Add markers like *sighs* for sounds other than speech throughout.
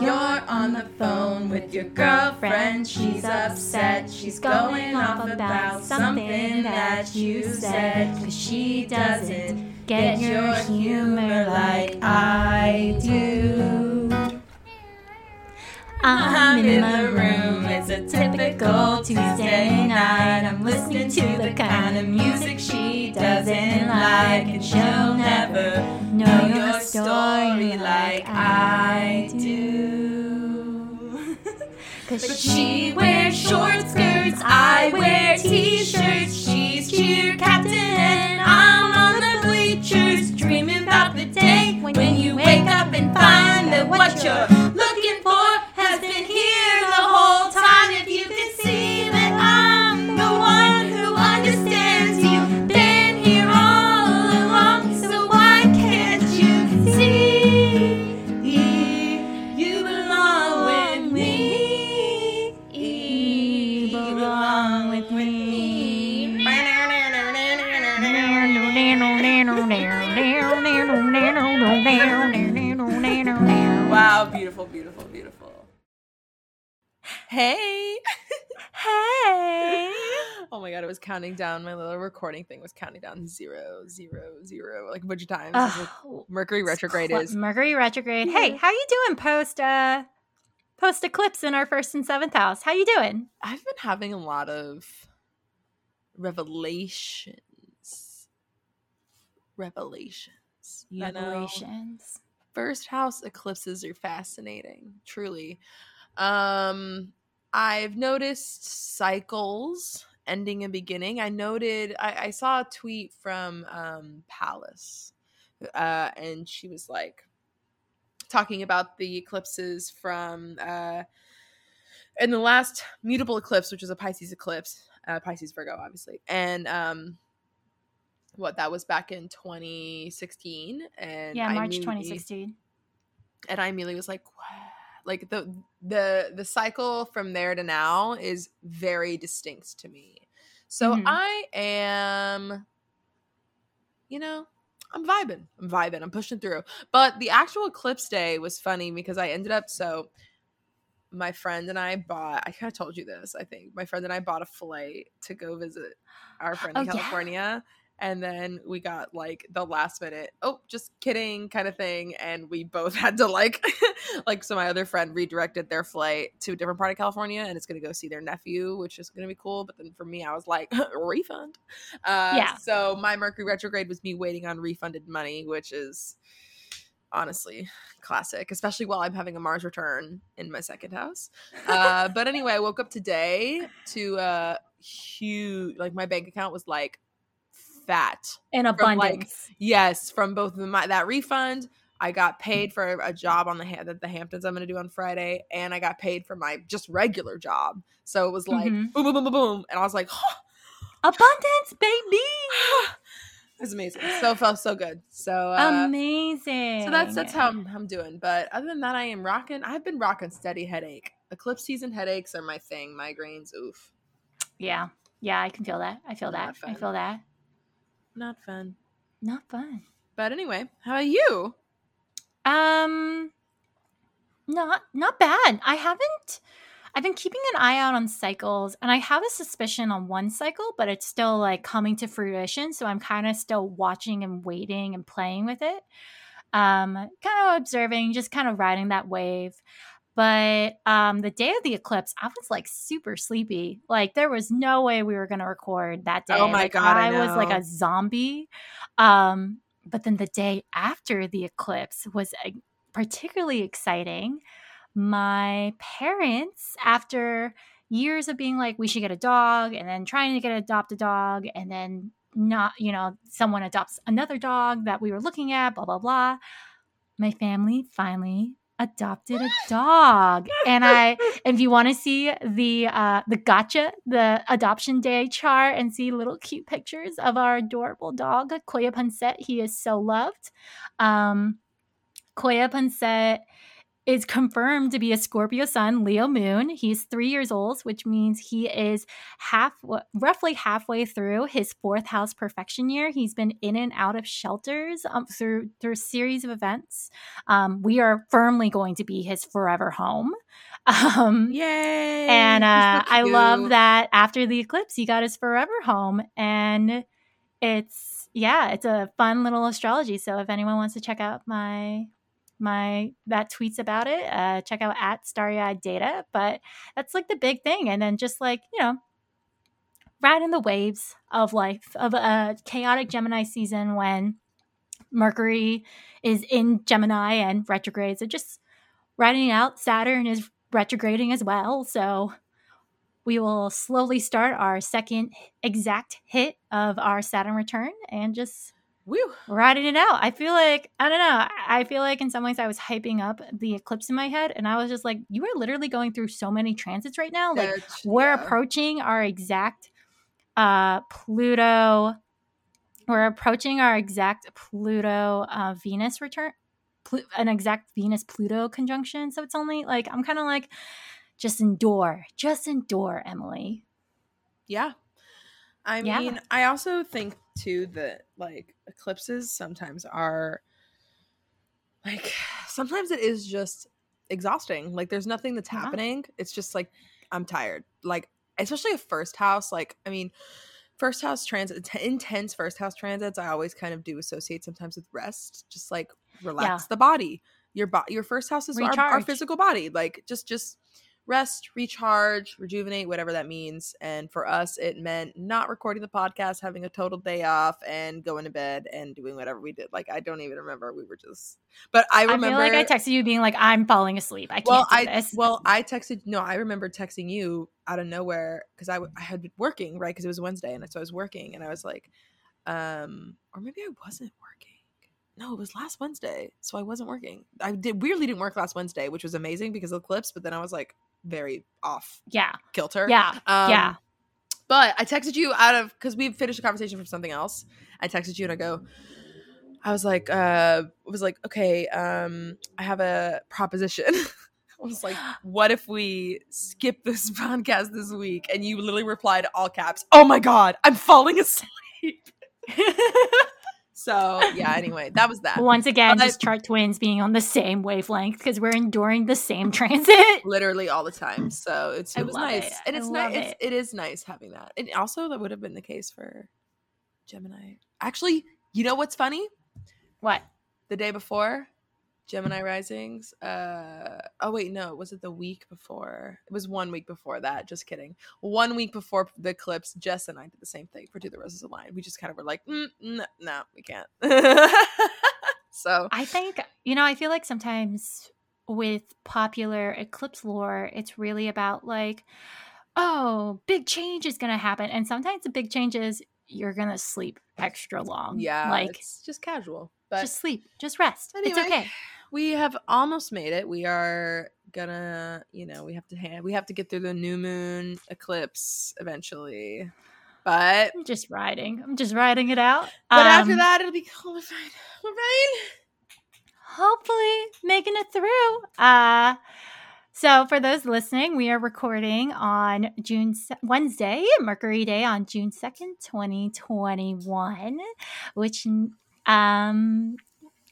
You're on the phone with your girlfriend. She's upset. She's going off about something that you said. Cause she doesn't get your humor like I do. I'm in the room. It's a typical Tuesday night. I'm listening to the kind of music she doesn't like, and she'll never know your story like I do. Cause she wears short skirts, I wear t-shirts. She's cheer captain and I'm on the bleachers, dreaming about the day when you wake up and find that what you're Hey. *laughs* Hey. *laughs* Oh my god, it was counting down. My little recording thing was counting down zero, zero, zero, like a bunch of times. Oh, Mercury retrograde is. Mercury retrograde. Hey, how you doing post uh post eclipse in our first and seventh house? How you doing? I've been having a lot of revelations. Revelations. You know? Revelations. first house eclipses are fascinating truly um i've noticed cycles ending and beginning i noted i, I saw a tweet from um palace uh and she was like talking about the eclipses from uh in the last mutable eclipse which is a pisces eclipse uh pisces virgo obviously and um what that was back in 2016 and Yeah, March immediately- 2016. and I immediately was like, what? Like the the the cycle from there to now is very distinct to me. So Mhm. I am, you know, I'm vibing. I'm vibing. I'm pushing through. But the actual eclipse day was funny because I ended up so my friend and I bought I kind of told you this, I think. My friend and I bought a flight to go visit our friend in California. yeah. And then we got like the last minute, oh, just kidding kind of thing. And we both *laughs* had to like *laughs* like so my other friend redirected their flight to a different part of California and it's gonna go see their nephew, which is gonna be cool. But then for me, I was like, *laughs* refund. Uh Yeah. so my Mercury retrograde was me waiting on refunded money, which is honestly classic, especially while I'm having a Mars return in my second house. Uh, but anyway, I woke up today to uh huge like my bank account was like fat. In From, like, abundance. Yes, from both of my that refund. I got paid for a job on the ha- the Hamptons I'm going to do on Friday, and I got paid for my just regular job. So it was like Mhm. boom, boom, boom, boom, boom, and I was like, abundance, baby. *sighs* it was amazing. So felt so good. So uh, Amazing. So that's that's how I'm, I'm doing. But other than that, I am rocking. I've been rocking steady headache. Eclipse season headaches are my thing. Migraines, oof, Yeah. Yeah, I can feel that. I feel Not that. I feel that. Not fun. Not fun. But anyway, how about you? Um not not bad. I haven't I've been keeping an eye out on cycles and I have a suspicion on one cycle, but it's still like coming to fruition, so I'm kind of still watching and waiting and playing with it. Um kind of observing, just kind of riding that wave. But um the day of the eclipse, I was like super sleepy. Like there was no way we were going to record that day. Oh my Like, God, I was like a zombie. Um but then the day after the eclipse was uh, particularly exciting. My parents, after years of being like, we should get a dog, and then trying to get adopt a dog, and then not, you know, someone adopts another dog that we were looking at, blah, blah, blah. My family finally adopted a dog. And I if you want to see the uh the gotcha, the adoption day char and see little cute pictures of our adorable dog, Koya Punset, he is so loved. Um Koya Punset is confirmed to be a Scorpio sun, Leo moon. He's three years old, which means he is half, roughly halfway through his fourth house perfection year. He's been in and out of shelters um, through through a series of events. Um, we are firmly going to be his forever home. *laughs* Um, Yay! and uh, so I love that after the eclipse, he got his forever home, and it's yeah, it's a fun little astrology. So if anyone wants to check out my my that tweets about it, uh, check out at Starry Eyed Data. But that's like the big thing, and then just like you know, riding the waves of life of a chaotic Gemini season when Mercury is in Gemini and retrogrades. So just riding out. Saturn is retrograding as well. So we will slowly start our second exact hit of our Saturn return and just Woo! riding it out. I feel like, I don't know, I feel like in some ways I was hyping up the eclipse in my head and I was just like, you are literally going through so many transits right now. Like, That's- we're yeah. approaching our exact uh Pluto we're approaching our exact Pluto uh Venus return Plu- an exact Venus Pluto conjunction so it's only like I'm kind of like just endure just endure Emily Yeah. I Yeah. mean, I also think too that like eclipses sometimes are like *sighs* sometimes it is just exhausting. Like there's nothing that's Yeah. happening. It's just like I'm tired. Like especially a first house like I mean first house transit intense first house transits I always kind of do associate sometimes with rest. Just like relax the body. Your body your first house is our, our physical body. Like just just rest, recharge, rejuvenate, whatever that means. And for us, it meant not recording the podcast, having a total day off, and going to bed and doing whatever we did. Like I don't even remember. We were just, but I I, remember. feel like I texted you being like I'm falling asleep I can't well, do I this well, I texted. No, I remember texting you out of nowhere because I, w- I had been working right because it was Wednesday, and so I was working, and I was like, um, or maybe I wasn't working. No, it was last Wednesday, so I wasn't working. I did weirdly didn't work last Wednesday, which was amazing because of the clips. but then I was like very off yeah kilter. yeah Um, yeah But I texted you out of because we finished a conversation from something else. I texted you and I go, I was like, uh, was like, okay, um, I have a proposition. *laughs* I was like, what if we skip this *laughs* podcast this week? And you literally replied all caps, oh my god, I'm falling asleep. *laughs* so yeah, anyway, that was that. once again But- just chart twins being on the same wavelength because we're enduring the same *laughs* transit literally all the time. So it's I it was love nice, it. and it's nice. it. It's, it is nice having that. And also, that would have been the case for Gemini. Actually, you know what's funny? what The day before Gemini risings. Uh oh wait, no, was it the week before? It was one week before that. Just kidding. One week before the eclipse, Jess and I did the same thing for Do the Roses Align. We just kind of were like, mm, no, no, we can't. *laughs* so I think, you know, I feel like sometimes with popular eclipse lore, it's really about like, oh, big change is going to happen. And sometimes the big change is you're going to sleep extra long. yeah, Like, it's just casual. But just sleep, just rest. Anyway, it's okay. We have almost made it. We are gonna, you know, we have to ha- we have to get through the new moon eclipse eventually. But I'm just riding. I'm just riding it out. but after Um, that, it'll be fine. We're fine. hopefully making it through. Uh so for those listening, we are recording on June Wednesday, Mercury Day on June 2nd, 2021, which um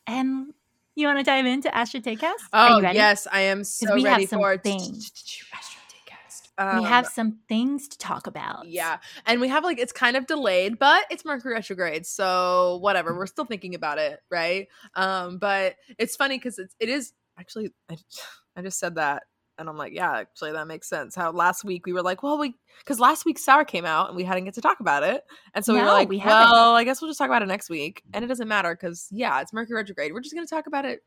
and you want to dive into Astro Takecast? Are Oh you ready? yes, I am so we have ready some for it. things. Astro Takecast. we Um, have some things to talk about. Yeah, and we have like it's kind of delayed, but it's Mercury retrograde, so whatever. We're still thinking about it, right? Um, but it's funny because it's it is actually I, *sighs* I just said that, and I'm like, yeah, actually that makes sense. How last week we were like, well, we because last week Sour came out and we hadn't get to talk about it, and so we were like, we haven't. well, I guess we'll just talk about it next week, and it doesn't matter because yeah, it's Mercury retrograde. We're just gonna talk about it.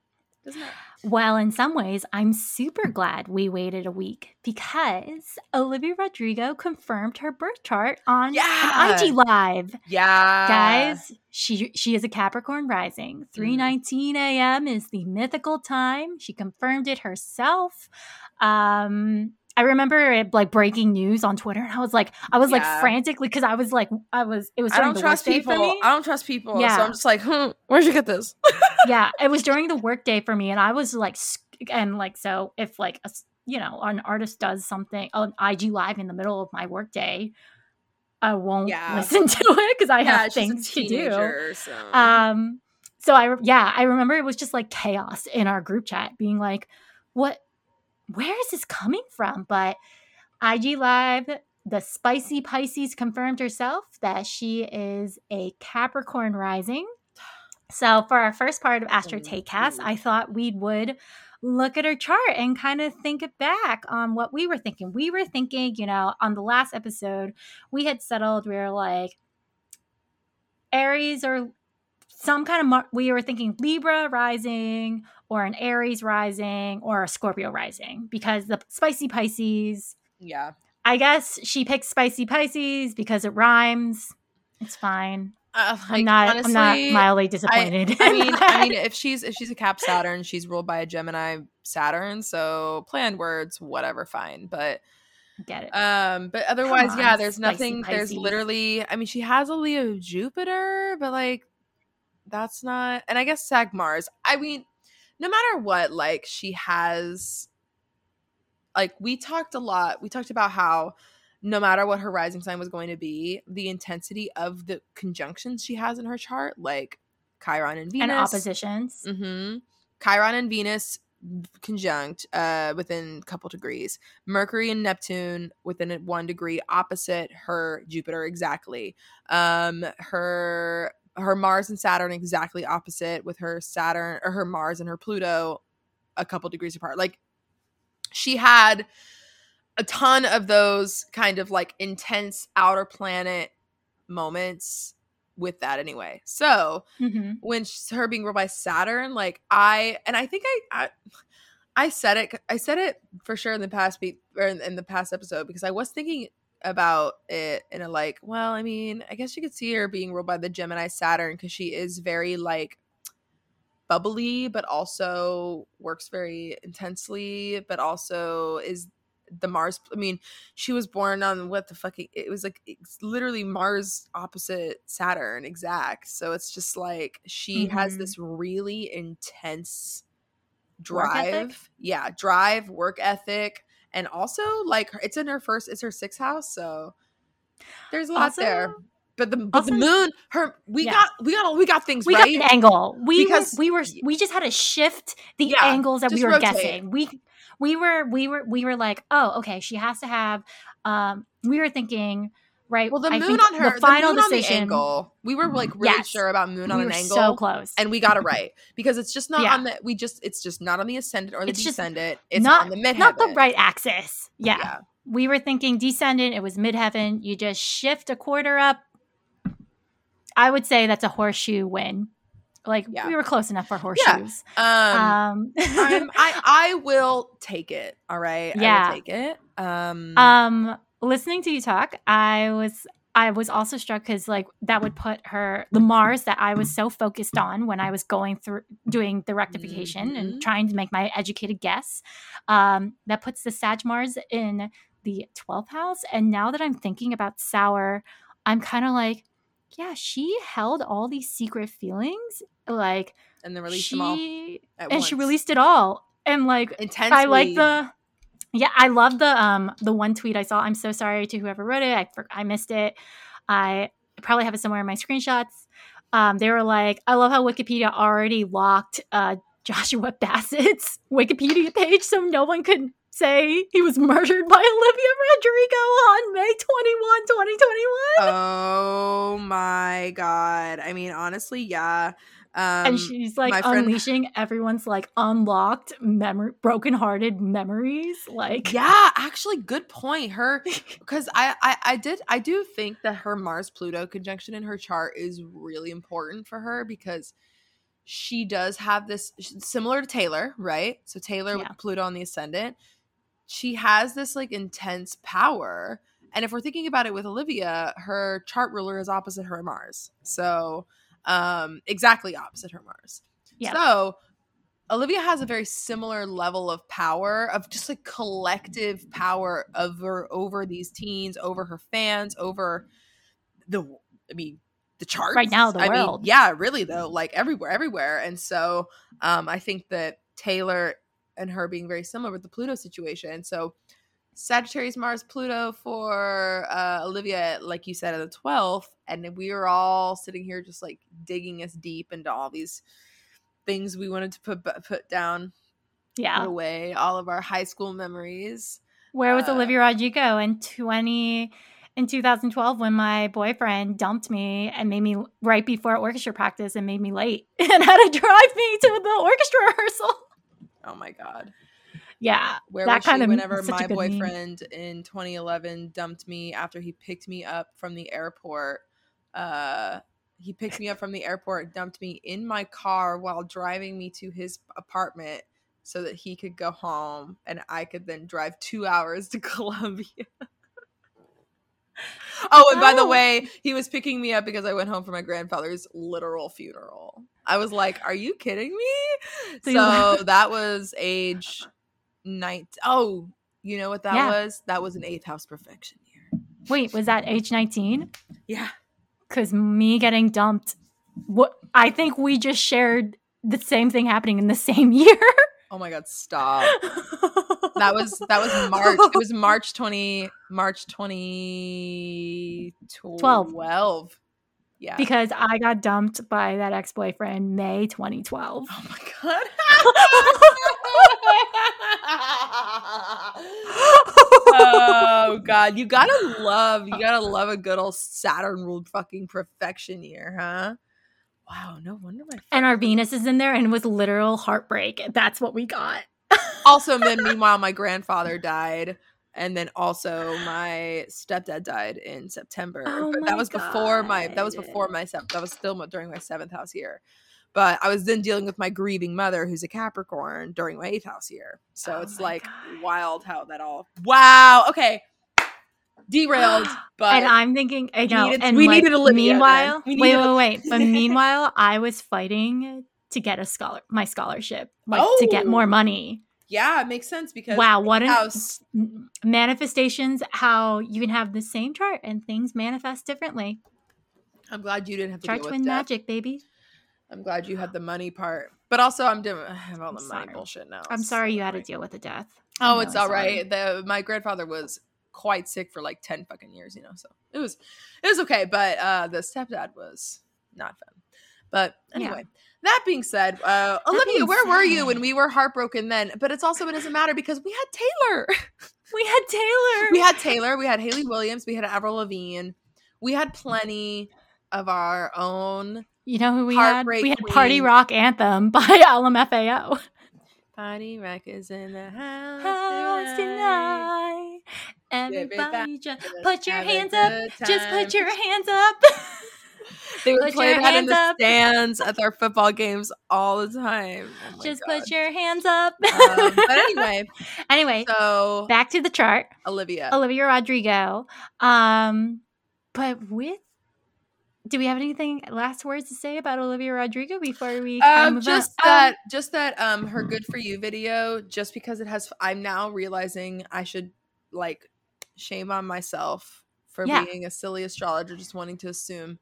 Doesn't matter. Well, in some ways, I'm super glad we waited a week because Olivia Rodrigo confirmed her birth chart on Yeah. IG Live. Yeah, Guys, she she is a Capricorn rising. Mm. 3:19 a.m. is the mythical time. She confirmed it herself. Um I remember it like breaking news on Twitter and I was like I was Yeah. like frantically because I was like I was it was I don't trust people. I don't trust people. Yeah. So I'm just like, hmm, where'd you get this? *laughs* yeah, it was during the workday for me, and I was like, and like so if like a you know an artist does something on IG live in the middle of my workday, I won't Yeah. listen *laughs* to it because I yeah, have things to do. So. Um, so I yeah, I remember it was just like chaos in our group chat, being like, "What? Where is this coming from?" But IG Live, the spicy Pisces confirmed herself that she is a Capricorn rising. So for our first part of Astro Mm, Takecast. I thought we would look at her chart and kind of think it back on what we were thinking. We were thinking, you know, on the last episode, we had settled, we were like, Aries or some kind of, mar- we were thinking Libra rising or an Aries rising or a Scorpio rising because the spicy Pisces, yeah. I guess she picked spicy Pisces because it rhymes. It's fine. Uh, like, I'm not. honestly, I'm not mildly disappointed. I in mean. I mean, *laughs* if she's if she's a Cap Saturn, she's ruled by a Gemini Saturn. So planned words, whatever, fine. But get it. um, but otherwise, on, yeah, there's spicy nothing. There's literally, I mean, she has a Leo Jupiter, but like, that's not. And I guess Sag Mars. I mean, no matter what, like she has. Like we talked a lot. We talked about how no matter what her rising sign was going to be, the intensity of the conjunctions she has in her chart, like Chiron and Venus, and oppositions. hmm Chiron and Venus conjunct uh, within a couple degrees. Mercury and Neptune within one degree opposite her Jupiter exactly. Um, her her Mars and Saturn exactly opposite with her Saturn or her Mars and her Pluto a couple degrees apart. Like she had a ton of those kind of like intense outer planet moments with that anyway. So hmm when she's, her being ruled by Saturn, like I and I think I I, I said it I said it for sure in the past beat or in, in the past episode because I was thinking about it in a like well I mean I guess you could see her being ruled by the Gemini Saturn because she is very like bubbly but also works very intensely but also is the Mars I mean she was born on what the fucking it was like it's literally Mars opposite Saturn exact. So it's just like she has Mhm. this really intense drive. Yeah, drive, work ethic, and also like it's in her first it's her sixth house, so there's a lot there. But the but the moon, her we Yeah. got we got we got things We right. got an angle. We Because- were, we were we just had to shift the Yeah, angles that we were rotate. guessing. We we were we were we were like, oh, okay, she has to have. Um, we were thinking, right? well, the I moon on her, the final the moon decision. on the angle. We were like really Yes. sure about moon on we an angle. so close, and we got it *laughs* right because it's just not Yeah. on the we just it's just not on the ascendant or the It's descendant it's not- on the midheaven not the right axis. Yeah. yeah we were thinking descendant. It was midheaven. You just shift a quarter up. I would say that's a horseshoe win. Like Yeah. we were close enough for horseshoes. um, Um, I'm, I *laughs* I will take it all right I Yeah. will take it um um listening to you talk i was i was also struck because like that would put her the mars that i was so focused on when i was going through doing the rectification Mhm. and trying to make my educated guess um that puts the sag mars in the 12th house and now that i'm thinking about sour i'm kind of like yeah she held all these secret feelings like and then release she them all and she released it all and like intensely I like the yeah, I love the um the one tweet I saw. I'm so sorry to whoever wrote it. I for, I missed it. I probably have it somewhere in my screenshots. Um, they were like, I love how Wikipedia already locked uh *laughs* Joshua Bassett's Wikipedia page, so no one could say he was murdered by *laughs* Olivia Rodrigo on May 21, 2021. oh my god i mean honestly yeah um and she's like friend- unleashing everyone's like unlocked memory brokenhearted memories. Like yeah actually good point her *laughs* because I, I i did i do think that her mars pluto conjunction in her chart is really important for her because she does have this similar to taylor right so taylor Yeah. with pluto on the ascendant she has this like intense power and if we're thinking about it with olivia her chart ruler is opposite her mars so um exactly opposite her mars Yeah. so Olivia has a very similar level of power, of just like collective power over over these teens, over her fans, over the I mean the charts Right now, the I mean, world. yeah, really though, like everywhere, everywhere. And so um I think that Taylor and her being very similar with the Pluto situation. So Sagittarius, Mars, Pluto for uh, Olivia, like you said, at the 12th. And we are all sitting here just like digging us deep into all these things we wanted to put put down, put Yeah. away, all of our high school memories. Where was Uh, Olivia Rodrigo in 20 in 2012 when my boyfriend dumped me and made me right before orchestra practice and made me late *laughs* and had to drive me to the orchestra rehearsal? Oh my God. Yeah. Where That was she kind of- whenever that's such a my good meme. boyfriend in 2011 dumped me after he picked me up from the airport? Uh, he picked me up from the airport, dumped me in my car while driving me to his apartment so that he could go home and I could then drive two hours to *laughs* Columbia. *laughs* oh, and by the way, he was picking me up because I went home for my grandfather's literal funeral. I was like, "Are you kidding me?" So So, *laughs* that was age night. Oh, you know what that Yeah. was? That was an eighth house perfection year. Wait, was that age 19? Yeah. Cuz me getting dumped what I think we just shared the same thing happening in the same *laughs* year. Oh my god, stop. That was that was March. It was *laughs* March 20 March 2012. 12. Yeah. because I got dumped by that ex-boyfriend May 2012. oh my god. *laughs* oh god, you gotta love, you gotta love a good old Saturn ruled fucking perfection year, huh? Wow, no wonder my and our Venus is in there and it was literal heartbreak. That's what we got. Also then meanwhile my grandfather died and then also my stepdad died in september Oh but that was before my that was before my sev- that was still during my seventh house year but i was then dealing with my grieving mother who's a capricorn during my eighth house year so Oh it's like God. wild how that all wow okay derailed *gasps* but and I'm thinking, I know. needed- and we like, needed then. Meanwhile, We wait, needed wait, wait. But *laughs* meanwhile, I was fighting to get a scholar, my scholarship, like to get Oh. more money. Yeah it makes sense because Wow, what an house m- manifestations! How you can have the same chart and things manifest differently. i'm glad you didn't have to Chart twin magic, baby. i'm glad you had the money part but also i'm doing *sighs* I have all I'm the money sorry. bullshit now I'm sorry you had to deal with the death. Oh, I'm it's all sorry. right. The my grandfather was quite sick for like 10 fucking years, you know. So it was it was okay, but uh the stepdad was not fun. But Yeah. That being said, uh Olivia, where were you when we were heartbroken then? But it's also it doesn't matter because we had Taylor. *laughs* We had Taylor. we had Taylor, we had Hayley Williams, we had Avril Lavigne. We had plenty of our own You know who we had? We had Party Rock Anthem *laughs* by LMFAO. party Rock is in the house, House tonight. tonight. Everybody Everybody just put your hands up. Just put your hands *laughs* up. *laughs* They would Put play that in hands the up. stands at their football games all the time. Oh Just God. put your hands up. Um, but anyway, *laughs* anyway, so back to the chart. Olivia. Olivia Rodrigo. Um, but with do we have anything last words to say about Olivia Rodrigo before we Um, just on? that, just that, um, her good for you video. Just because it has, I'm now realizing I should like shame on myself for Yeah. being a silly astrologer, just wanting to assume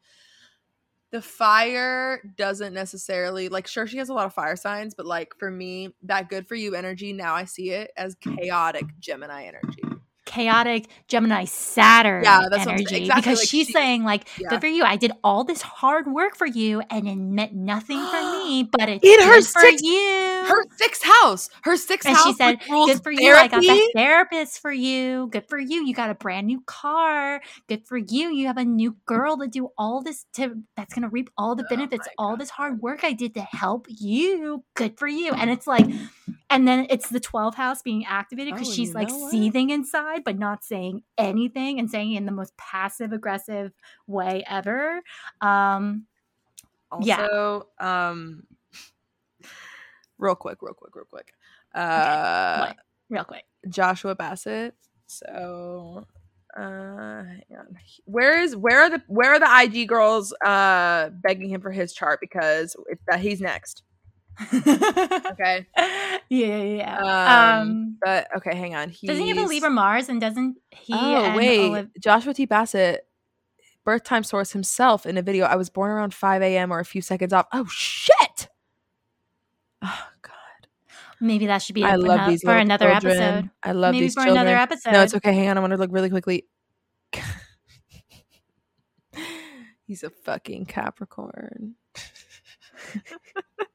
the fire doesn't necessarily like. Sure, she has a lot of fire signs, but like for me, that good for you energy. Now I see it as mm. chaotic Gemini energy. Chaotic Gemini Saturn Yeah, that's what I'm energy Exactly, because like, she's she- saying like Yeah. good for you. I did all this hard work for you and it meant nothing for me, *gasps* but it's In her for sixth- you. Her sixth house, her sixth and house. she said, "Good for you. I got therapy." that therapist for you. Good for you. You got a brand new car. Good for you. You have a new girl to do all this to. That's gonna reap all the Oh benefits. my all this hard work I did to help you. Good for you." And it's like, and then it's the 12th house being activated because Oh, she's like what? seething inside, but not saying anything and saying it in the most passive aggressive way ever. Um, Yeah. Also, um, *laughs* real quick, real quick, real quick. Uh, what? Real quick. Joshua Bassett. So, uh, hang on. Where is where are the where are the IG girls uh begging him for his chart because that he's next. Okay, *laughs* yeah, yeah, yeah. Um, Um, but okay, hang on. He's, doesn't he have a Libra Mars and doesn't he? Oh and wait, Oliv- Joshua T. Bassett, birth time source himself in a video. I was born around five a.m. or a few seconds off. Oh shit! Oh god. Maybe that should be I love these for another children. episode. I love Maybe these for children. another episode. No, it's okay. Hang on. I want to look really quickly. *laughs* He's a fucking Capricorn. *laughs*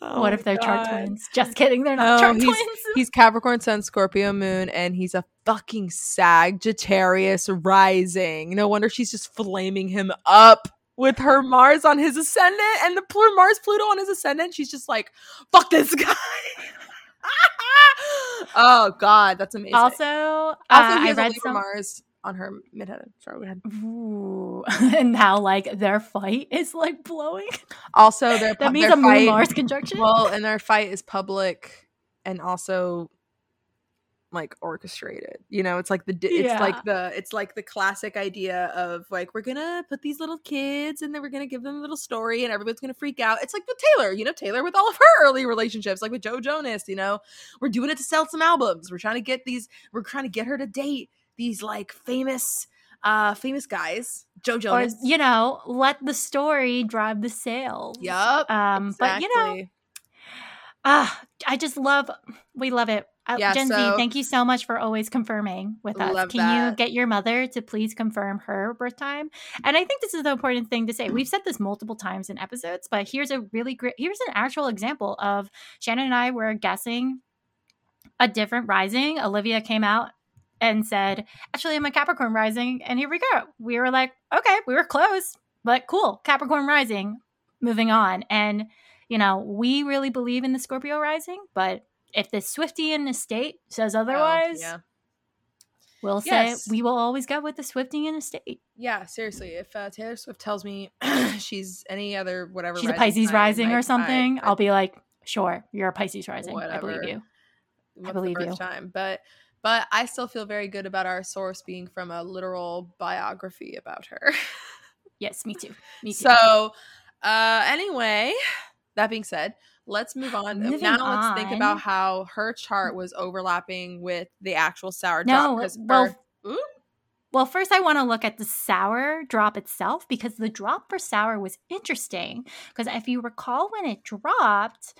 Oh what if they're chart twins? Just kidding, they're not No, chart he's- twins. *laughs* He's Capricorn Sun, Scorpio Moon, and he's a fucking Sagittarius rising. No wonder she's just flaming him up with her Mars on his ascendant and the Pl- Mars Pluto on his ascendant. She's just like, fuck this guy. *laughs* oh God, that's amazing. also, Also, uh, he I read some. Mars on her midheaven. Sorry, go ahead. Ooh. *laughs* and now like their fight is like blowing. Also, their *laughs* That means their a Moon fight- Mars conjunction. Well, and their fight is public and also like orchestrated. You know, it's like the di- it's Yeah. like the it's like the classic idea of like we're gonna put these little kids and then we're gonna give them a little story and everybody's gonna freak out. It's like with Taylor, you know, Taylor with all of her early relationships, like with Joe Jonas. You know, we're doing it to sell some albums. We're trying to get these. We're trying to get her to date these like famous, uh, famous guys. Joe or you know, let the story drive the sales. Yup. Um, but you know, exactly. ah, I just love. We love it. Uh, Yeah, Gen so- Z, thank you so much for always confirming with us. Can you get your mother to please confirm her birth time? And I think this is the important thing to say. We've said this multiple times in episodes, but here's a really great. Here's an actual example of Shannon and I were guessing a different rising. Olivia came out and said, "Actually, I'm a Capricorn rising," and here we go. We were like, "Okay, we were close, but cool, Capricorn rising." Moving on, and you know, we really believe in the Scorpio rising, but if the Swiftian estate says otherwise, Oh, yeah. we'll say we will always go with the Swiftian estate. Yeah, seriously. If uh, Taylor Swift tells me *clears throat* she's any other whatever, She's a Pisces sign, rising like, or something. I, I, will be like, sure, you're a Pisces rising. I believe you. what's the believe you. Time, but but I still feel very good about our source being from a literal biography about her. *laughs* Yes, me too. Me too. so, uh, anyway, that being said, let's move *gasps* on. Moving now let's think about how her chart was overlapping with the actual sour no, drop. well, her- Well, first, I want to look at the sour drop itself because the drop for sour was interesting. Because if you recall, when it dropped,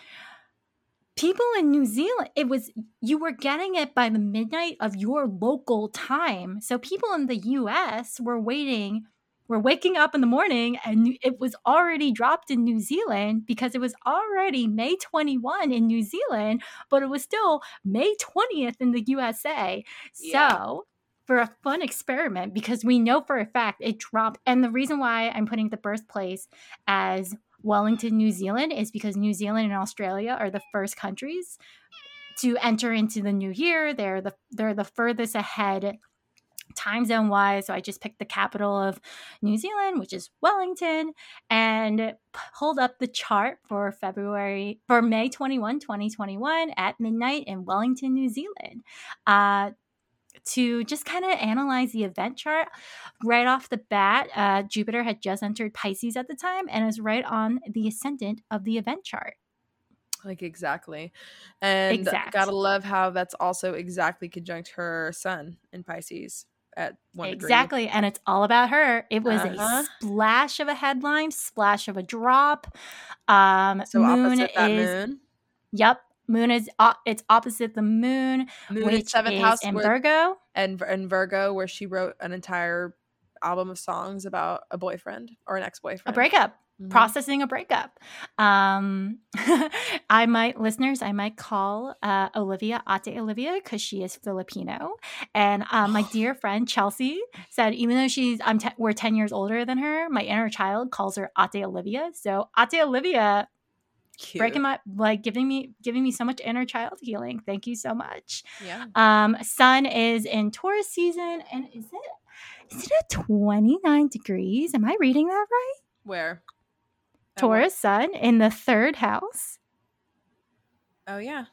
people in New Zealand, it was you were getting it by the midnight of your local time. So people in the US were waiting, were waking up in the morning, and it was already dropped in New Zealand because it was already May 21 in New Zealand, but it was still May 20th in the USA. Yeah. So for a fun experiment because we know for a fact it dropped. And the reason why I'm putting the birthplace as Wellington, New Zealand is because New Zealand and Australia are the first countries to enter into the new year. They're the they're the furthest ahead time zone wise. So I just picked the capital of New Zealand, which is Wellington, and pulled up the chart for February for May 21, 2021 at midnight in Wellington, New Zealand. Uh to just kind of analyze the event chart right off the bat. Uh, Jupiter had just entered Pisces at the time and is right on the ascendant of the event chart. Like exactly. And Exact. gotta love how that's also exactly conjunct her sun in Pisces at one degree. Exactly. And it's all about her. It was Uh-huh. a splash of a headline, splash of a drop. Um, So moon opposite that is, moon. yep. Moon is, it's opposite the moon, Moon which in seventh is house in where- Virgo. and and Virgo, where she wrote an entire album of songs about a boyfriend or an ex boyfriend. A breakup. Mm-hmm. processing a breakup. Um, *laughs* I might, listeners, I might call uh, Olivia Ate Olivia because she is Filipino, and um, my dear *sighs* friend Chelsea said even though she's I'm te- we're ten years older than her, my inner child calls her Ate Olivia. So Ate Olivia Cute. breaking my like giving me giving me so much inner child healing. Thank you so much. Yeah. Um, sun is in Taurus season, and is it is it at twenty nine degrees? Am I reading that right? Where? Taurus sun in the third house. Oh yeah.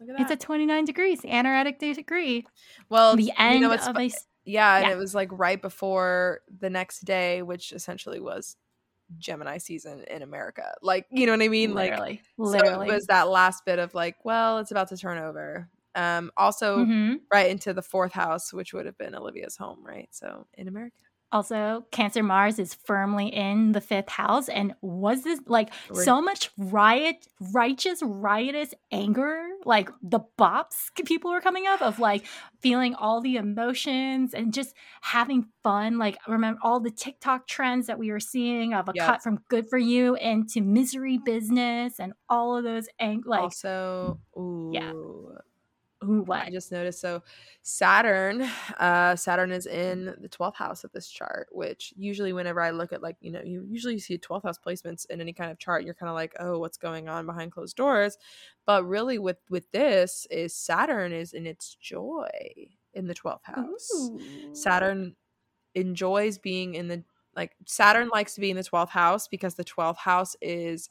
Look at that. It's at 29 degrees, anaretic degree. well, the you end know what's of a s- Yeah, and Yeah. it was like right before the next day, which essentially was Gemini season in America. Like, you know what I mean? Like, literally, so it was that last bit of like, well, it's about to turn over. Um, also Mhm. right into the fourth house, which would have been Olivia's home, right? So in America. Also, Cancer Mars is firmly in the fifth house. And was this like We're- so much riot, righteous, riotous anger? Like the bops people were coming up of like feeling all the emotions and just having fun. Like, remember all the TikTok trends that we were seeing of a Yes. cut from good for you into misery business and all of those ang- like, also, ooh, Yeah. Ooh, what? I just noticed. So Saturn, *sighs* uh, Saturn is in the twelfth house of this chart. Which usually, whenever I look at like you know, you usually see twelfth house placements in any kind of chart. You're kind of like, oh, what's going on behind closed doors? But really, with with this, is Saturn is in its joy in the twelfth house. Ooh. Saturn enjoys being in the like Saturn likes to be in the 12th house because the 12th house is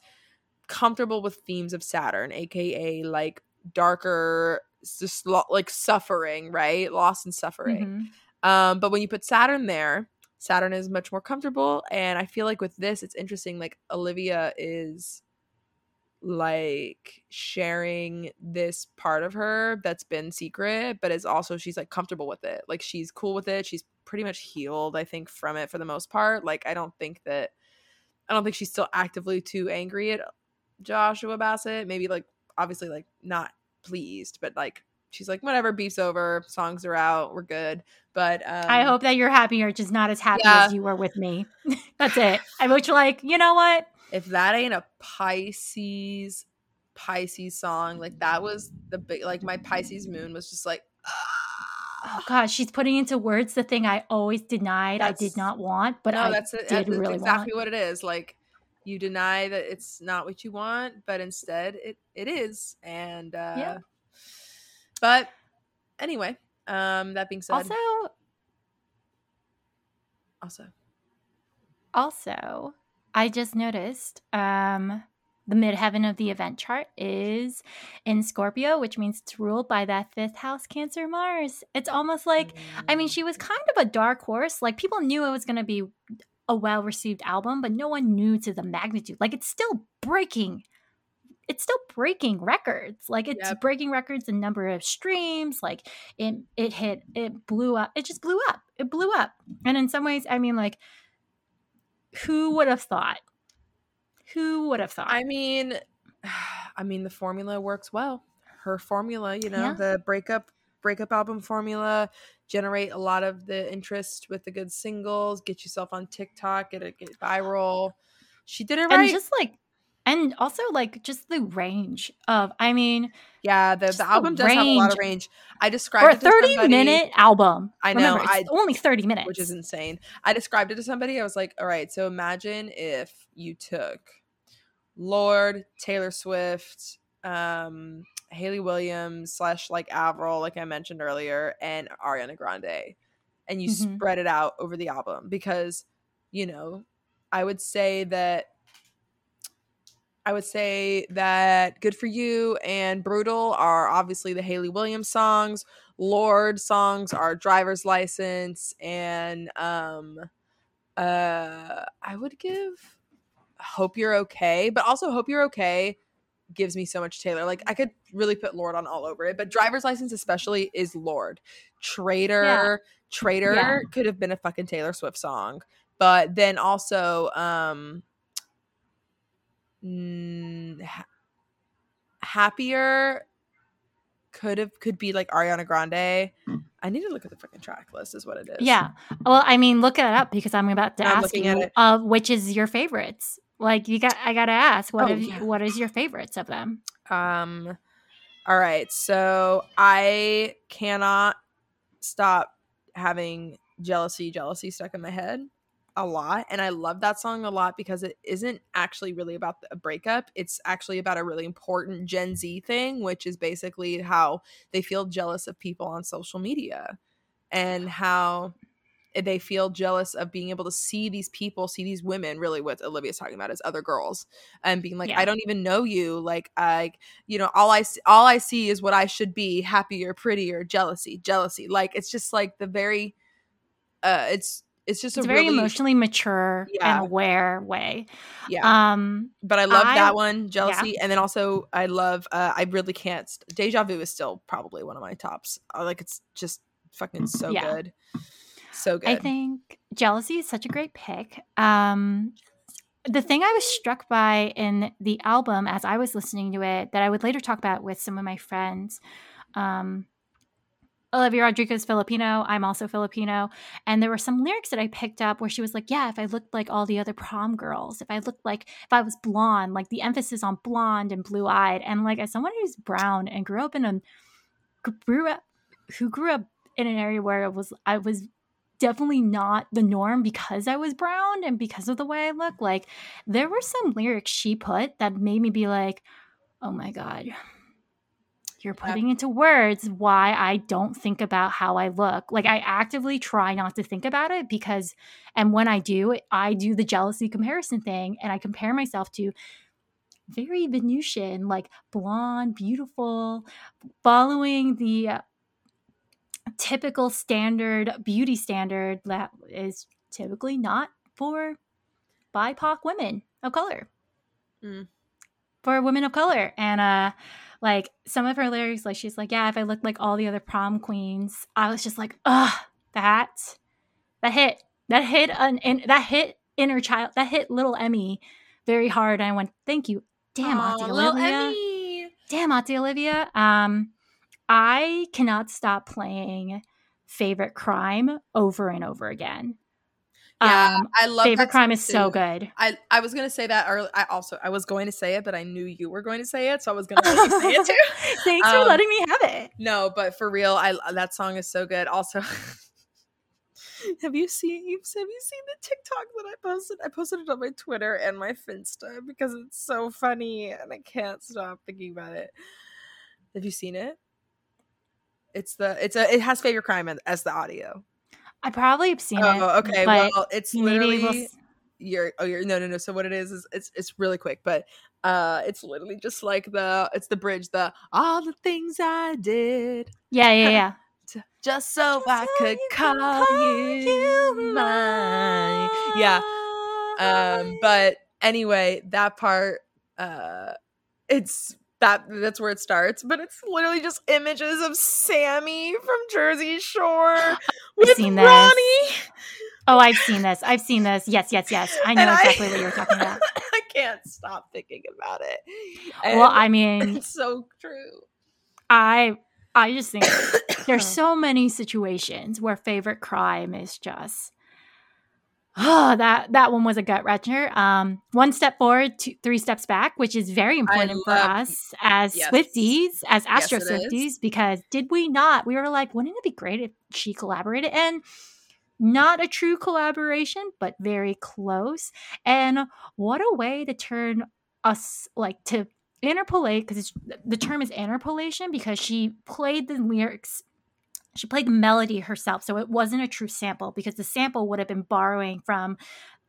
comfortable with themes of Saturn, aka like darker just lo- like suffering, right? Loss and suffering. Mhm. Um but when you put Saturn there, Saturn is much more comfortable and I feel like with this it's interesting like Olivia is like sharing this part of her that's been secret but is also she's like comfortable with it like she's cool with it she's pretty much healed i think from it for the most part like i don't think that i don't think she's still actively too angry at joshua bassett maybe like obviously like not pleased but like she's like whatever beef's over songs are out we're good but um I hope that you're happy or just not as happy Yeah. as you were with me. *laughs* That's it. I was like, you know what? if that ain't a Pisces Pisces song, like that was the big like my Pisces moon was just like Oh gosh, she's putting into words the thing I always denied I did not want, but no, I that's it. did that's really exactly want. what it is. Like you deny that it's not what you want, but instead it it is. And uh Yeah. but anyway, um that being said Also, also also, I just noticed um the midheaven of the event chart is in Scorpio, which means it's ruled by that fifth house Cancer Mars. It's almost like I mean, she was kind of a dark horse. Like people knew it was going to be a well received album, but no one knew to the magnitude. Like it's still breaking. It's still breaking records. Like it's Yep. breaking records in number of streams. Like it it hit it blew up. It just blew up. It blew up. And in some ways, I mean, like who would have thought? Who would have thought? I mean, *sighs* I mean the formula works well. Her formula, you know, Yeah. the breakup breakup album formula, generate a lot of the interest with the good singles, get yourself on TikTok, get it get viral. She did it and right. just like and also like just the range of I mean yeah, the, the the album does have a lot of range. range. I described for a it to 30 somebody, minute album. I know, Remember, it's I- only 30 minutes. which is insane. I described it to somebody. I was like, all right, so imagine if you took Lorde, Taylor Swift, um, Hayley Williams slash like Avril, like I mentioned earlier, and Ariana Grande, and you Mhm. spread it out over the album because, you know, I would say that I would say that Good For You and Brutal are obviously the Hayley Williams songs. Lorde songs are Driver's License and um uh I would give Hope You're Okay, but also Hope You're Okay gives me so much Taylor. Like I could really put Lorde on all over it, but Driver's License especially is Lorde. Traitor, Traitor Yeah. could have been a fucking Taylor Swift song. But then also um mm, ha- happier could have could be like Ariana Grande. I need to look at the fucking track list. Is what it is. Yeah. Well, I mean, look it up because I'm about to I'm ask you of which is your favorites. Like you got, I gotta ask what Oh, is yeah. what is your favorites of them? Um. All right. So I cannot stop having jealousy, jealousy stuck in my head a lot, and I love that song a lot because it isn't actually really about a breakup. It's actually about a really important Gen Z thing, which is basically how they feel jealous of people on social media and how they feel jealous of being able to see these people, see these women, really what Olivia's talking about is other girls, and being like, Yeah. I don't even know you. Like, I, you know, all I see, all I see is what I should be, happier, prettier, jealousy, jealousy. Like, it's just like the very, uh, it's it's just It's a very really, emotionally mature Yeah. and aware way. yeah. Um, but I love that one, jealousy, and then also I love. uh I really can't. st- Deja vu is still probably one of my tops. Like it's just fucking so Yeah. good. So good. I think jealousy is such a great pick. Um, the thing I was struck by in the album as I was listening to it that I would later talk about with some of my friends. Um, Olivia Rodrigo is Filipino. I'm also Filipino. And there were some lyrics that I picked up where she was like, Yeah, if I looked like all the other prom girls, if I looked like, if I was blonde, like the emphasis on blonde and blue eyed. And like, as someone who's brown and grew up in a, grew up, who grew up in an area where it was, I was definitely not the norm because I was brown and because of the way I look. Like, there were some lyrics she put that made me be like, Oh my God, you're putting into words why I don't think about how I look. Like I actively try not to think about it because and when I do, I do the jealousy comparison thing and I compare myself to very Venusian, like blonde, beautiful, following the typical standard beauty standard that is typically not for BIPOC women of color. Mm. For women of color. And uh like some of her lyrics, like she's like, Yeah, if I looked like all the other prom queens, I was just like, ugh, that that hit. That hit an in, that hit inner child that hit little Emmy very hard. And I went, Thank you. Damn, Auntie Olivia. Damn, Auntie Olivia. Um, I cannot stop playing favorite crime over and over again. Yeah, um, I love favorite crime is too. so good. I I was gonna say that early. I also I was going to say it, but I knew you were going to say it, so I was gonna say it too. *laughs* Thanks um, for letting me have it. No, but for real, I that song is so good. Also, *laughs* have you seen you have you seen the TikTok that I posted? I posted it on my Twitter and my Finsta because it's so funny and I can't stop thinking about it. Have you seen it? It's the it's a it has favorite crime as the audio. I probably have seen oh, it. Oh, okay. Well, it's literally we'll... you're oh you're no no no. So what it is is it's it's really quick, but uh it's literally just like the it's the bridge, the all the things I did. Yeah, yeah, yeah. *laughs* just so just I so could call, call, you mine. Yeah. Um, but anyway, that part uh it's that that's where it starts but it's literally just images of sammy from jersey shore *gasps* with I've seen ronnie. This. oh i've seen this. I've seen this. Yes yes yes. I know and exactly I, what you're talking about. *laughs* I can't stop thinking about it. And well i mean *laughs* it's so true. I i just think *coughs* there's so many situations where favorite crime is just oh, that that one was a gut wrencher. Um, one step forward, two, three steps back, which is very important for us as yes. Swifties, as Astro yes, Swifties, because did we not? We were like, wouldn't it be great if she collaborated? And not a true collaboration, but very close. And what a way to turn us like to interpolate because the term is interpolation because she played the lyrics she played the melody herself so it wasn't a true sample because the sample would have been borrowing from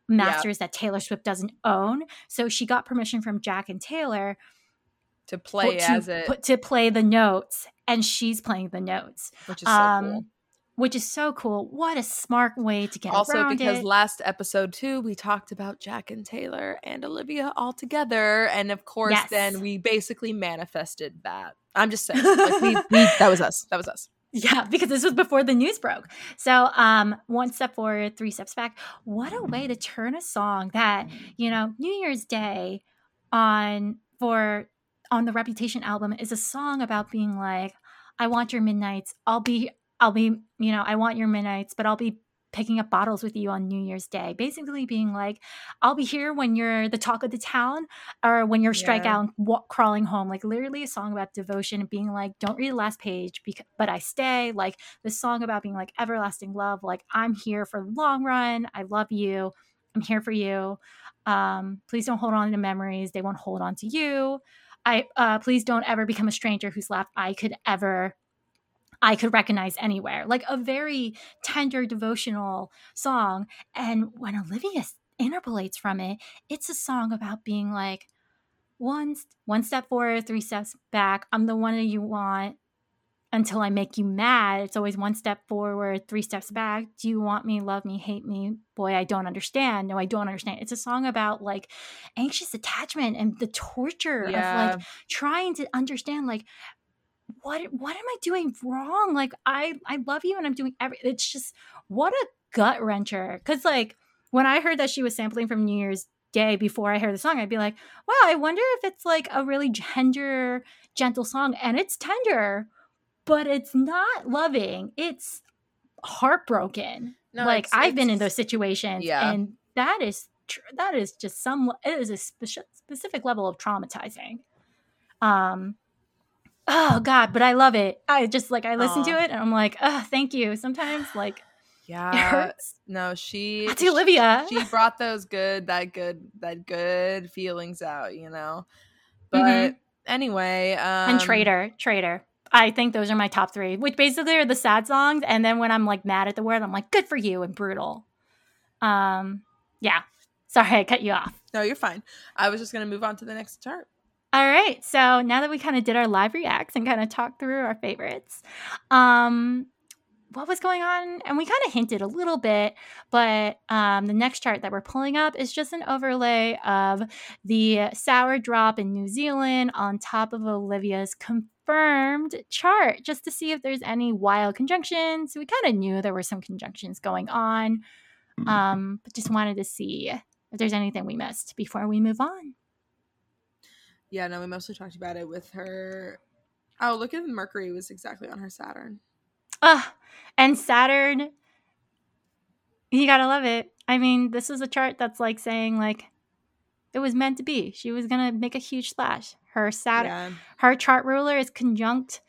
masters yeah. that taylor swift doesn't own so she got permission from jack and taylor to play to, as it put, to play the notes and she's playing the notes which is so um, cool which is so cool. What a smart way to get it. also because it. last episode too we talked about Jack and Taylor and Olivia all together, and of course yes. then we basically manifested that. I'm just saying, like we, *laughs* we, that was us. That was us. Yeah, because this was before the news broke. So, um, one step forward, three steps back. What a way to turn a song that, you know, New Year's Day on for on the Reputation album is a song about being like, I want your midnights. I'll be I'll be, you know, I want your midnights, but I'll be picking up bottles with you on New Year's Day. Basically, being like, I'll be here when you're the talk of the town or when you're strike yeah. out and walk, crawling home. Like, literally, a song about devotion and being like, don't read the last page, because, but I stay. Like, the song about being like everlasting love. Like, I'm here for the long run. I love you. I'm here for you. Um, please don't hold on to memories. They won't hold on to you. I uh, please don't ever become a stranger whose laugh I could ever I could recognize anywhere. Like a very tender devotional song. And when Olivia interpolates from it, it's a song about being like, one one step forward, three steps back. I'm the one that you want until I make you mad. It's always one step forward, three steps back. Do you want me, love me, hate me? Boy, I don't understand. No, I don't understand. It's a song about like anxious attachment and the torture yeah. of like trying to understand like what what am I doing wrong? Like I I love you and I'm doing every it's just what a gut wrencher. Cause like when I heard that she was sampling from New Year's Day before I heard the song, I'd be like, wow, I wonder if it's like a really tender, gentle song. And it's tender, but it's not loving. It's heartbroken. No, like it's- I've been in those situations, Yeah. and that is tr- that is just some it is a speci- specific level of traumatizing. Um, oh god, but I love it. I just like I listen to it and I'm like, oh, thank you. Sometimes like *sighs* Yeah. No, she That's Olivia. she brought those good that good that good feelings out, you know. But Mhm. anyway, um and Traitor, Traitor. I think those are my top three, which basically are the sad songs. And then when I'm like mad at the word, I'm like, good for you and brutal. Um, yeah. Sorry, I cut you off. No, you're fine. I was just gonna move on to the next chart. All right. So now that we kind of did our live reacts and kind of talked through our favorites, um, what was going on? And we kind of hinted a little bit, but um, the next chart that we're pulling up is just an overlay of the sour drop in New Zealand on top of Olivia's confirmed chart, just to see if there's any wild conjunctions. We kind of knew there were some conjunctions going on, um, but just wanted to see if there's anything we missed before we move on. Yeah, no, we mostly talked about it with her. Oh, look at Mercury was exactly on her Saturn. Ah, and Saturn, you gotta love it. I mean, this is a chart that's like saying like it was meant to be. She was gonna make a huge splash. Her Saturn, Yeah. her chart ruler is conjunct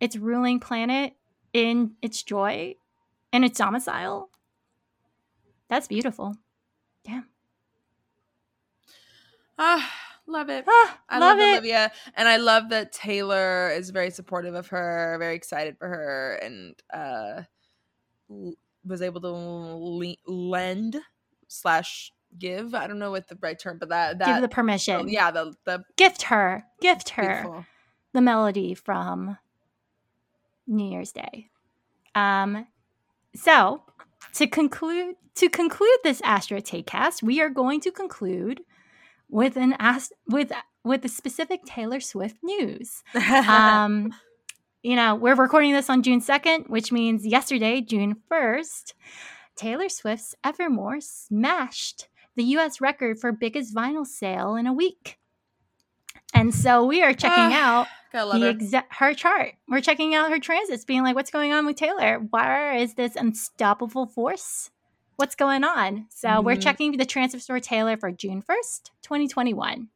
its ruling planet in its joy and its domicile. That's beautiful. Damn. Ah, love it. Ah, I love, love, it. Olivia, and I love that Taylor is very supportive of her, very excited for her, and uh, was able to le- lend slash give. I don't know what the right term, but that that Give the permission. oh, yeah, the the Gift her. Gift her. beautiful. the melody from New Year's Day. Um, so to conclude to conclude this Astro Take cast, we are going to conclude with an ask with with the specific Taylor Swift news. *laughs* Um, you know, we're recording this on June 2nd, which means yesterday, June 1st, Taylor Swift's Evermore smashed the US record for biggest vinyl sale in a week. And so we are checking Ah, out the her. exact her chart. We're checking out her transits, being like, "What's going on with Taylor? Where is this unstoppable force? What's going on?" So we're Mhm. checking the transit for Taylor for June first, twenty twenty one.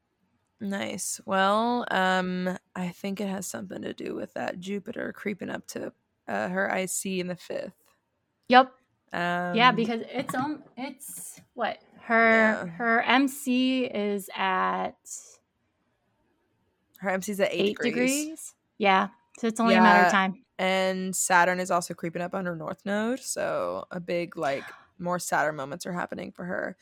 Nice. Well, um, I think it has something to do with that Jupiter creeping up to uh, her IC in the fifth. Yep. Um, yeah, because it's um, it's what her Yeah. her MC is at her MC's at eight, eight degrees. degrees. Yeah, so it's only a matter of time. and Saturn is also creeping up on her north node, so a big like more sadder moments are happening for her.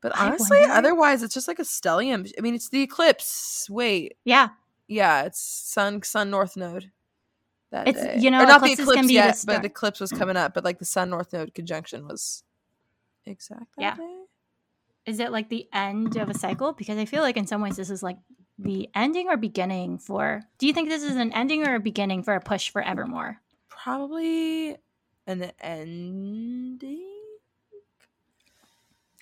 But honestly, otherwise it's just like a stellium. I mean, it's the eclipse. Wait, Yeah, yeah, it's sun sun north node. That It's- day. you know, or not the eclipse be the yet, start- but the eclipse was coming up. But like the sun north node conjunction was exact Yeah. day. is it like the end of a cycle? Because I feel like in some ways this is like the ending or beginning for. Do you think this is an ending or a beginning for a push for Evermore? Probably an ending.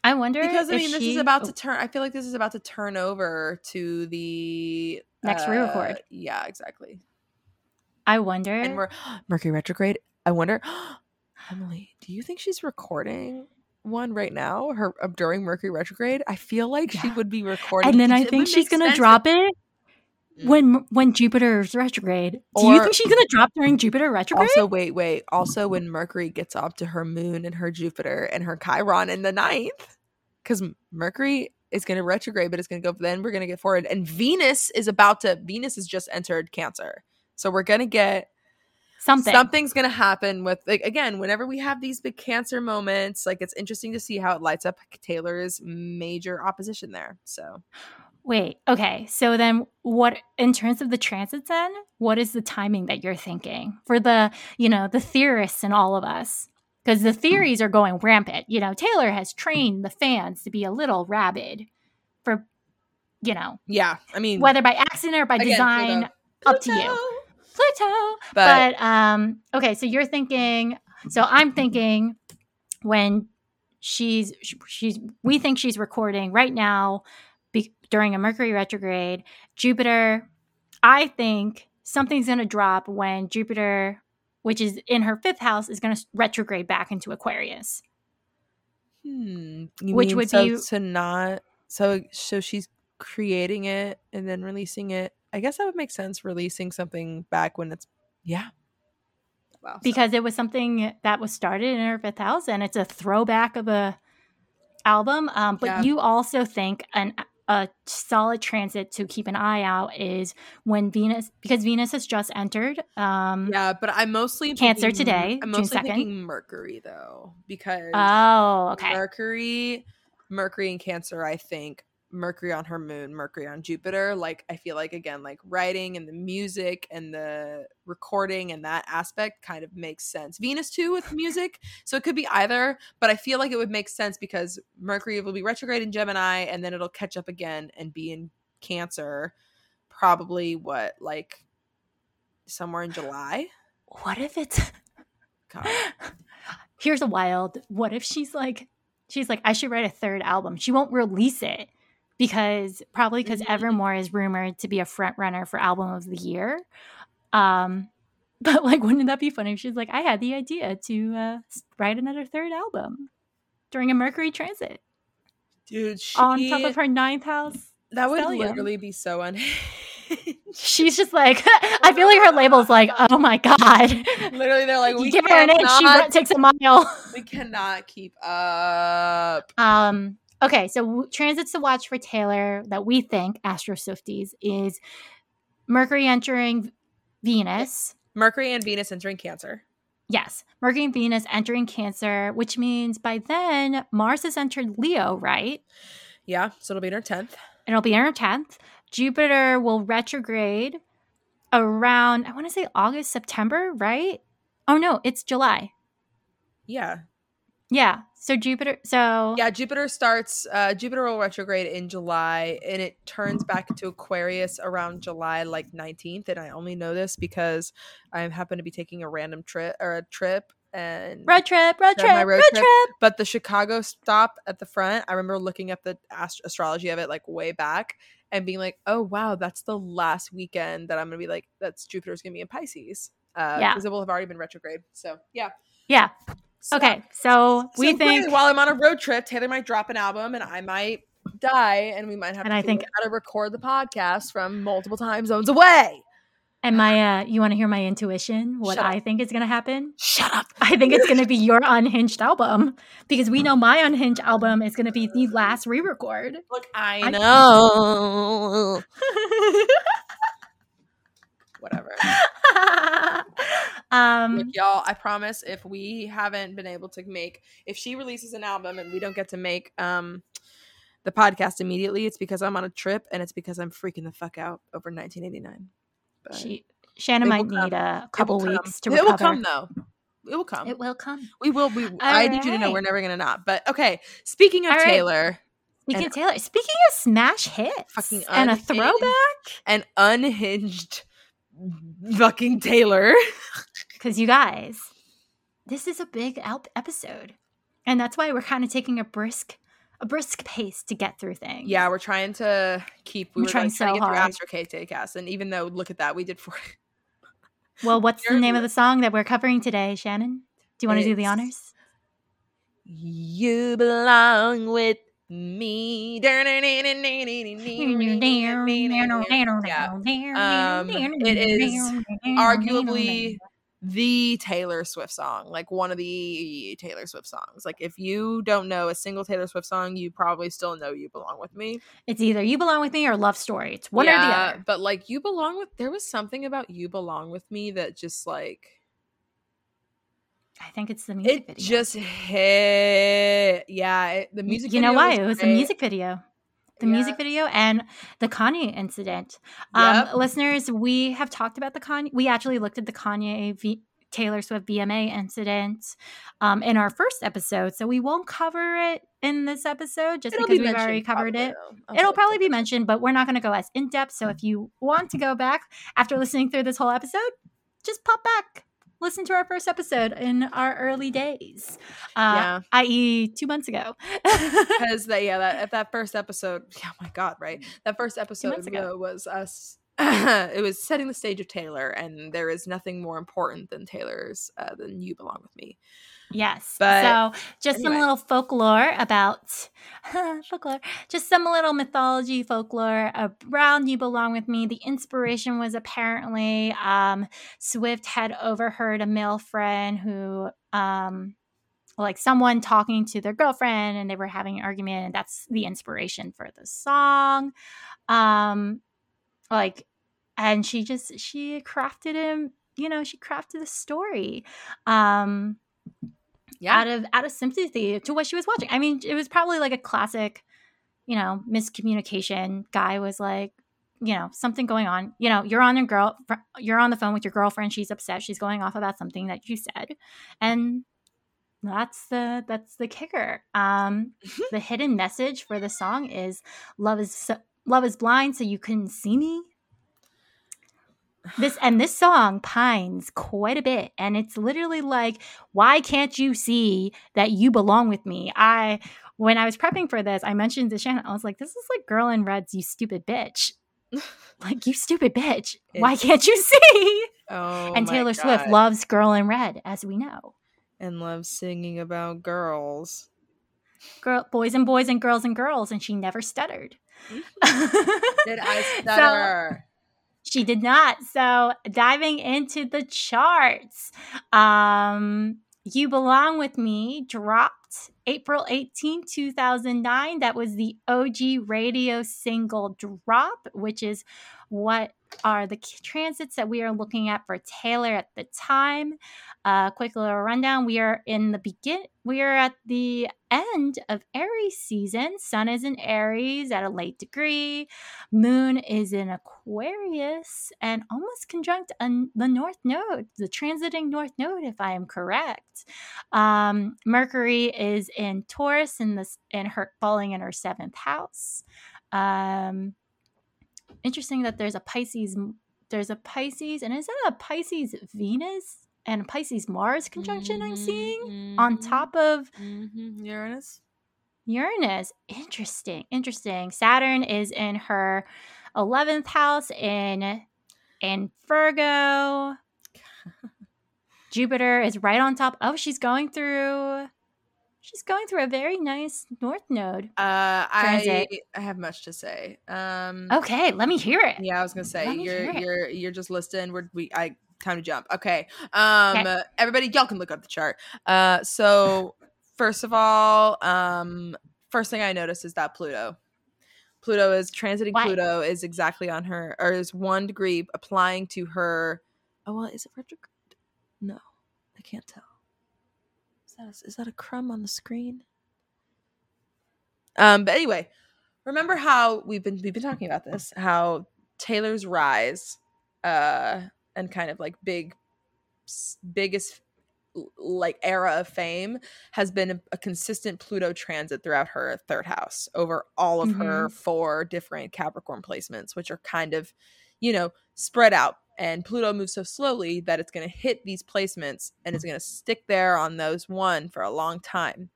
I wonder because I if mean, this is about oh, to turn. I feel like this is about to turn over to the Next uh, re-record. Yeah, exactly. I wonder. And we're *gasps* Mercury retrograde. I wonder, *gasps* Emily, do you think she's recording one right now? Her uh, during Mercury retrograde. I feel like she would be recording, and then I think she's gonna sense drop it. Mm. when when Jupiter's retrograde. Do you think she's gonna drop during Jupiter retrograde? Also, wait, wait. Also, when Mercury gets up to her moon and her Jupiter and her Chiron in the ninth, because Mercury is going to retrograde, but it's going to go. Then we're going to get forward, and Venus is about to. Venus has just entered Cancer, so we're going to get Something. something's going to happen with like again. Whenever we have these big Cancer moments, like it's interesting to see how it lights up Taylor's major opposition there. So Wait, okay. So then what in terms of the transits then, what is the timing that you're thinking for the, you know, the theorists and all of us? Because the theories are going rampant. You know, Taylor has trained the fans to be a little rabid for, you know, yeah, I mean, whether by accident or by again, design, Pluto. up to you. Pluto. Pluto. But, But um, okay, so you're thinking. So I'm thinking when she's she's we think she's recording right now during a Mercury retrograde. Jupiter, I think something's going to drop when Jupiter, which is in her fifth house, is going to retrograde back into Aquarius. Hmm. You Which mean would so be- to not so so she's creating it and then releasing it. I guess that would make sense. Releasing something back when it's yeah. Wow. so- because it was something that was started in her fifth house and it's a throwback of a album um, but Yeah. you also think an a solid transit to keep an eye out is when venus because venus has just entered um yeah, but I'm mostly Cancer thinking- today, I'm June mostly 2nd. thinking Mercury though because oh okay Mercury, Mercury and Cancer, I think. Mercury on her moon, Mercury on Jupiter. Like, I feel like, again, like writing and the music and the recording and that aspect kind of makes sense. Venus, too, with *laughs* music. So it could be either, but I feel like it would make sense because Mercury will be retrograde in Gemini and then it'll catch up again and be in Cancer. Probably what, like somewhere in July? what if it's God. *laughs* here's a wild what if she's like she's like i should write a third album she won't release it because probably because Mhm. evermore is rumored to be a front runner for album of the year um *laughs* but like wouldn't that be funny if she's like i had the idea to uh write another third album during a mercury transit Dude, she, on top of her ninth house that would stellium. literally be so unhinged. she's just like *laughs* i feel like her label's like *laughs* oh my god Literally, they're like, we give her an inch she takes a mile we cannot keep up. Um, okay, so transits to watch for Taylor that we think Astro Swifties is Mercury entering Venus. Mercury and Venus entering Cancer. Yes, Mercury and Venus entering Cancer, which means by then Mars has entered Leo, right? Yeah, so it'll be in her tenth. It'll be in her 10th. Jupiter will retrograde around, I want to say August, September, right? Oh no, it's July. Yeah, Yeah. So Jupiter, so yeah. Jupiter starts. Uh, Jupiter will retrograde in July, and it turns back to Aquarius around July like nineteenth. And I only know this because I happen to be taking a random trip or a trip, and road trip, road trip, road road trip. trip. but the Chicago stop at the front, I remember looking up the ast- astrology of it like way back and being like, oh wow, that's the last weekend that I'm gonna be like, that's Jupiter's gonna be in Pisces. Uh, Yeah. because it will have already been retrograde. So yeah. Yeah. So- Okay. So, so we think while I'm on a road trip, Taylor might drop an album and I might die, and we might have And to I think- out how to record the podcast from multiple time zones away. And my, uh, you want to hear my intuition? What Shut up. I think is going to happen? Shut up. I think it's going to be your unhinged album because we know my unhinged album is going to be the last re-record. Look, I I- know. *laughs* Whatever. *laughs* um, Look, y'all, I promise if we haven't been able to make if she releases an album and we don't get to make um the podcast immediately, it's because I'm on a trip and it's because I'm freaking the fuck out over 1989. But she, Shannon might come. need a couple come. weeks to It will come though. It will come. It will come. we will. We. I need you to know we're never gonna not. But okay. Speaking of All right. Taylor Speaking And- of Taylor, speaking of smash hits Fucking and a throwback, and unhinged fucking Taylor. *laughs* because you guys, this is a big episode, and that's why we're kind of taking a brisk, a brisk pace to get through things. Yeah, we're trying to keep. We We're were trying like, trying to so get through. Astro KT cast, and even though look at that, we did four. Well, what's the name of the song that we're covering today, Shannon? Do you want to do the honors? You belong with me. Yeah. Um, it is arguably the Taylor Swift song, like one of the Taylor Swift songs. Like if you don't know a single Taylor Swift song, you probably still know "You Belong with Me." It's either You Belong With Me or Love Story. It's one or the other. But like "You Belong with," there was something about "You Belong with Me" that just like I think it's the music it video. just hit. Yeah, it, the music. You know why? It was the great. music video. The Yeah. music video and the Kanye incident. Um, Yep. listeners, we have talked about the Kanye. We actually looked at the Kanye v- Taylor Swift VMA incident um, in our first episode, so we won't cover it in this episode just It'll because be we've already covered it. though. It'll probably be mentioned, but we're not going to go as in depth. So if you want to go back after listening through this whole episode, just pop back, listen to our first episode in our early days, uh, Yeah. i.e., two months ago. *laughs* because that yeah that that first episode oh my god right that first episode ago. was us *laughs* it was setting the stage of taylor and there is nothing more important than taylor's uh, than you belong with me Yes. But so, just some little folklore about *laughs* folklore, just some little mythology folklore around You Belong With Me. The inspiration was apparently um, Swift had overheard a male friend who, um, like someone talking to their girlfriend and they were having an argument, and that's the inspiration for the song. Um, like, and she just, she crafted him, you know, she crafted a story. Um, yeah out of out of sympathy to what she was watching. I mean, it was probably like a classic, you know, miscommunication. Guy was like, you know, something going on. You know, you're on your girl, you're on the phone with your girlfriend. She's upset. She's going off about something that you said, and that's the that's the kicker. Um, *laughs* the hidden message for the song is love is so, love is blind, so you couldn't see me this and this song pines quite a bit and it's literally like why can't you see that you belong with me? I when i was prepping for this i mentioned to shannon i was like this is like girl in red's you stupid bitch. *laughs* Like you stupid bitch why can't you see? Oh and taylor swift loves girl in red as we know. And loves singing about girls. Girl boys and boys and girls and girls and she never stuttered. Mm-hmm. *laughs* Did i So- stutter She did not. So diving into the charts, um, You Belong With Me dropped April 18, 2009. That was the OG radio single drop, which is what are the transits that we are looking at for Taylor at the time. Uh, quick little rundown. We are in the begin. We are at the end of Aries season. Sun is in Aries at a late degree. Moon is in Aquarius and almost conjunct an, the North Node, the transiting North Node, if I am correct. Um, Mercury is in Taurus in this in her falling in her seventh house. Um, interesting that there's a Pisces. There's a Pisces, and is that a Pisces Venus and Pisces Mars conjunction I'm seeing on Mhm, top of mhm. uranus Uranus. Interesting. Interesting. Saturn is in her 11th house in in Virgo. *laughs* Jupiter is right on top. Oh, she's going through she's going through a very nice north node. uh i Transit. i have much to say um Okay, let me hear it. Yeah, I was gonna say me you're it. you're you're just listening. We're we I time to jump. Okay. Um Okay. uh, everybody y'all can look up the chart. Uh so first of all, um first thing I noticed is that Pluto. Pluto is transiting Why? Pluto is exactly on her or is one degree applying to her oh well is it retrograde? No, I can't tell. Is that a, is that a crumb on the screen? Um, but anyway, remember how we've been we've been talking about this how taylor's rise uh and kind of like big biggest like era of fame has been a, a consistent pluto transit throughout her third house over all of her four different capricorn placements which are kind of you know spread out and pluto moves so slowly that it's going to hit these placements and it's going to stick there on those one for a long time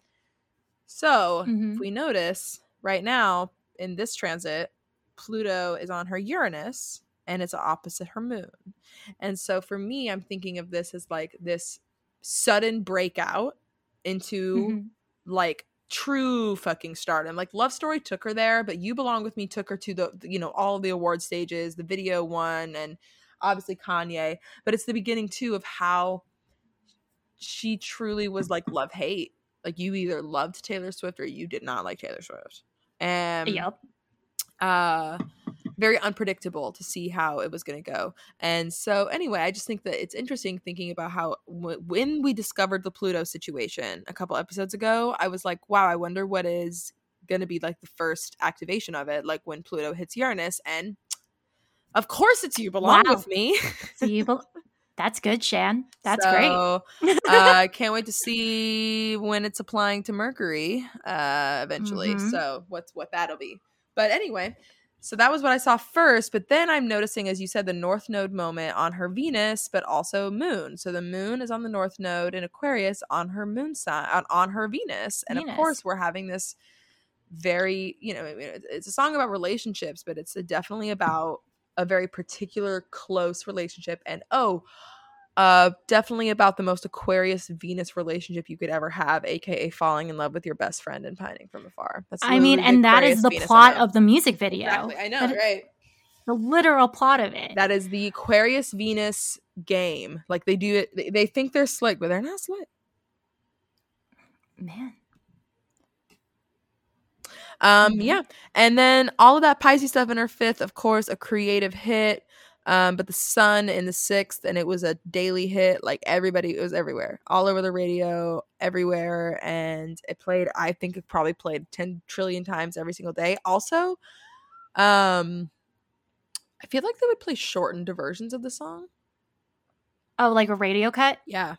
so Mhm. if we notice right now in this transit, Pluto is on her Uranus and it's opposite her moon. And so for me, I'm thinking of this as like this sudden breakout into Mhm. like true fucking stardom. Like Love Story took her there, but You Belong With Me took her to the you know all the award stages, the video one and obviously Kanye, but it's the beginning too of how she truly was like love hate. Like you either loved Taylor Swift or you did not like Taylor Swift. And Yep. uh very unpredictable to see how it was going to go. And so anyway, I just think that it's interesting thinking about how w- when we discovered the Pluto situation a couple episodes ago, I was like, wow, I wonder what is going to be like the first activation of it, like when Pluto hits Uranus and of course it's you belong Wow. with me. So you bel That's good, Shan. That's great. So, uh, I can't wait to see when it's applying to Mercury uh, eventually. Mhm. So what's what that'll be. But anyway, So that was what I saw first, but then I'm noticing, as you said, the North Node moment on her Venus, but also Moon. So the Moon is on the North Node in Aquarius on her Moon sign, on, on her Venus, and Venus. of course we're having this very, you know, I mean, it's- it's a song about relationships, but it's definitely about a very particular close relationship, and oh, uh, definitely about the most Aquarius Venus relationship you could ever have, aka falling in love with your best friend and pining from afar. That's I mean, and that is the Venus plot of the music video. Exactly, I know, That- right? The literal plot of it. That is the Aquarius Venus game. Like they do it, they, think they're slick, but they're not slick. Man. Um, Mhm. yeah, and then all of that Pisces stuff in her fifth, of course, a creative hit. Um, but the Sun in the sixth, and it was a daily hit. Like everybody, it was everywhere, all over the radio, everywhere, and it played. I think it probably played ten trillion times every single day. Also, um, I feel like they would play shortened versions of the song. Oh, like a radio cut? Yeah,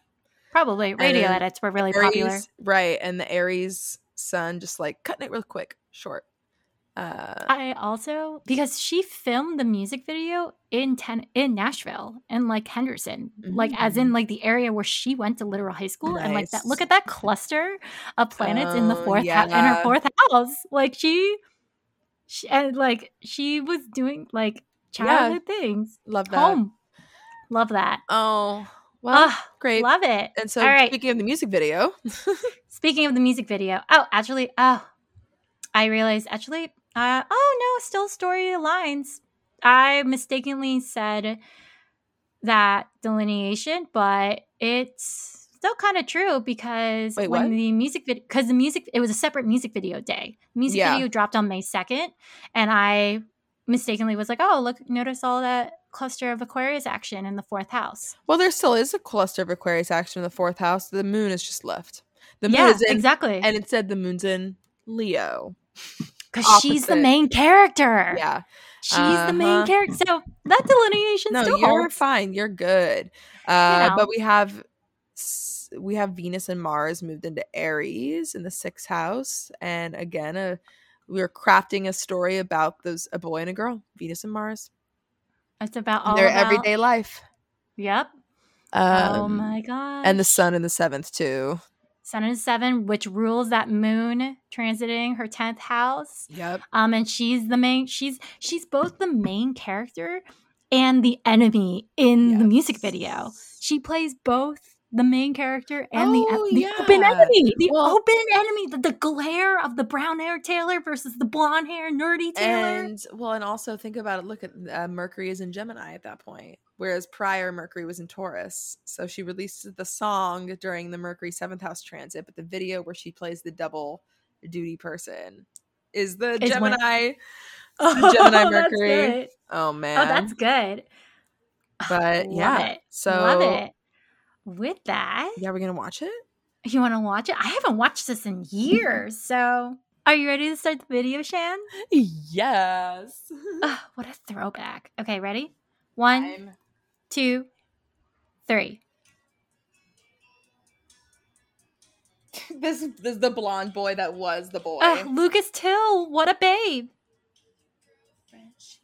Probably. Radio edits were really popular. Right? And the Aries Sun just like cutting it real quick, short. Uh, I also because she filmed the music video in ten in Nashville and like Henderson, like as in like the area where she went to literal high school, and like that. Look at that cluster of planets in the Oh, fourth hou- in her fourth house. Like she, she and like she was doing like Yeah. childhood things. love that. Home, love that. Oh, well, great. love it. And so, All right. speaking of the music video, *laughs* Speaking of the music video, oh, actually, oh, I realized actually, uh, oh no, still story lines. I mistakenly said that delineation, but it's still kind of true because Wait, when what? the music video, because the music, it was a separate music video day. Music Yeah. video dropped on May second, and I mistakenly was like, oh, look, notice all that cluster of Aquarius action in the fourth house. well, there still is a cluster of Aquarius action in the fourth house. The moon is just left. The moon yeah, is in, exactly. and it said the moon's in Leo. *laughs* Because she's the main character. Yeah. She's the main Uh-huh. character. So that delineation No, still you're holds. fine. You're good. Uh, know. But we have we have Venus and Mars moved into Aries in the sixth house, and again, a, we're crafting a story about those a boy and a girl, Venus and Mars, It's about all their about, everyday life. Yep. Um, oh my god. and the sun in the seventh too. Sun in seven, which rules that moon transiting her tenth house. Yep. Um, and she's the main. She's she's both the main character and the enemy in the music video. She plays both the main character and the Oh, the open yeah. enemy. The Well- open enemy. The, the glare of the brown hair Taylor versus the blonde hair nerdy Taylor. And well, and also think about it. Look at uh, Mercury is in Gemini at that point, whereas prior Mercury was in Taurus. So she released the song during the Mercury seventh house transit, but the video where she plays the double duty person is the Is when- Gemini. *laughs* oh, Gemini Mercury. Oh man, Oh, that's good. but *sighs* yeah. it. So Love it. With that, yeah, we're gonna watch it. you want to watch it? I haven't watched this in years. *laughs* So, are you ready to start the video, Shan? Yes. *laughs* Ugh, what a throwback. Okay, ready? One, I'm- two, three. *laughs* this, this is the blonde boy that was the boy. Ugh, Lucas Till, what a babe. She's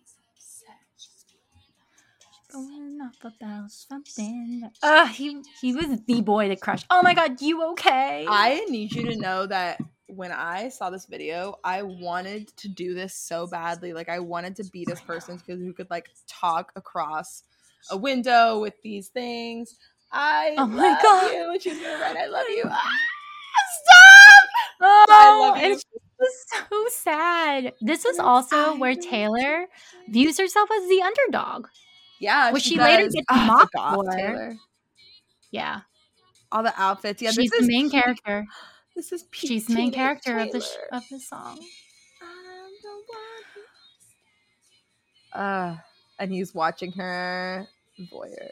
going off about something. Ugh, he he was the boy to crush. Oh my god, you okay? I need you to know that when I saw this video, I wanted to do this so badly. Like I wanted to be this person because who could like talk across a window with these things. I Oh my love God. you. And she's gonna write, I love you. *laughs* Ah, stop! Oh, I love you. it's just so sad. This is also where Taylor views herself as the underdog. Yeah, Which she later does. gets Ah, mocked for. Taylor. Yeah, All the outfits. Yeah, she's this the main peak- character. This is peak She's the main character of the sh- of the song. I'm the one Uh, and he's watching her voyeur.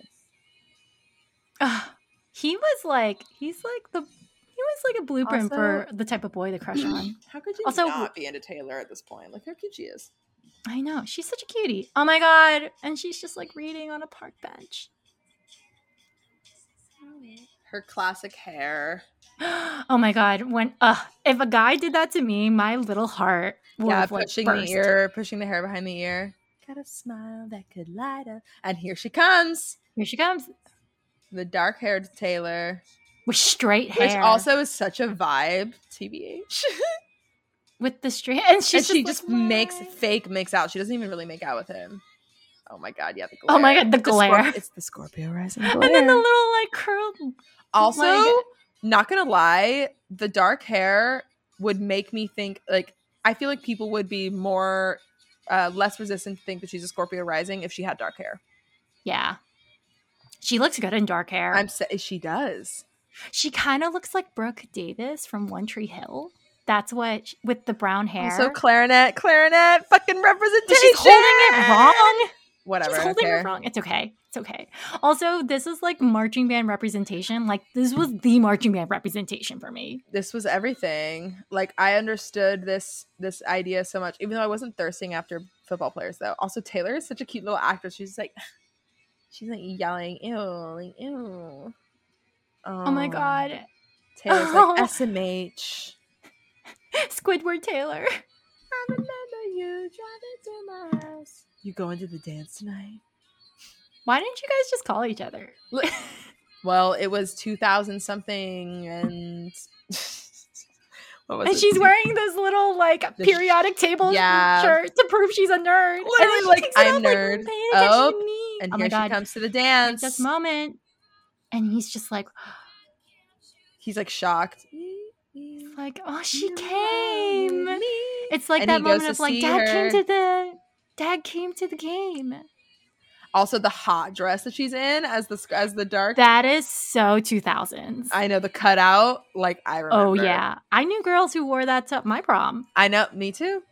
Ugh, he was like, he's like the, he was like a blueprint for the type of boy to crush on. *clears throat* How could you Also- not be into Taylor at this point? Look how cute she is. I know she's such a cutie. Oh my god, and she's just like reading on a park bench. Her classic hair. *gasps* oh my god! When uh, if a guy did that to me, my little heart would yeah, have, like, pushing burst. the ear, pushing the hair behind the ear. Got a smile that could light up. And here she comes, Here she comes the dark-haired Taylor, with straight hair. which also is such a vibe. Tbh. *laughs* with the straight, and she's and she just just like, makes fake makes out. She doesn't even really make out with him. Oh my god, yeah, the glare. Oh my God, the Scorp- glare. it's the Scorpio rising *laughs* and then the little like curl. also, like- not gonna lie, the dark hair would make me think like I feel like people would be more uh, less resistant to think that she's a Scorpio rising if she had dark hair. Yeah, she looks good in dark hair. I'm sa- she does. she kind of looks like Brooke Davis from One Tree Hill. That's what sh- with the brown hair. So clarinet, clarinet, fucking But representation. she's holding it wrong. Whatever. She's holding it wrong. It's okay. It's okay. Also, this is like marching band representation. Like this was the marching band representation for me. this was everything. Like I understood this this idea so much, even though I wasn't thirsting after football players though. Also, Taylor is such a cute little actress. She's like *sighs* she's like yelling, ew, like ew. Oh, my um, god. Taylor's Oh. like *laughs* SMH. Squidward Taylor. I remember you driving to my house. You going to the dance tonight? Why didn't you guys just call each other? *laughs* Well, it was 2000 something and *laughs* what was And it? she's wearing this little like The sh- periodic table Yeah. shirt to prove she's a nerd. and Literally, then she like, takes I'm off, like, nerd. paying attention Oh, to me. and oh here my god. she comes to the Like, dance. this moment. And he's just like, He's like shocked. like, oh, she came. It's like And that moment to of like, dad her. came to the, dad came to the game. Also, the hot dress that she's in as the as the dark. That is so 2000s. I know the cutout. Like I remember. oh yeah, I knew girls who wore that to my prom. I know. Me too.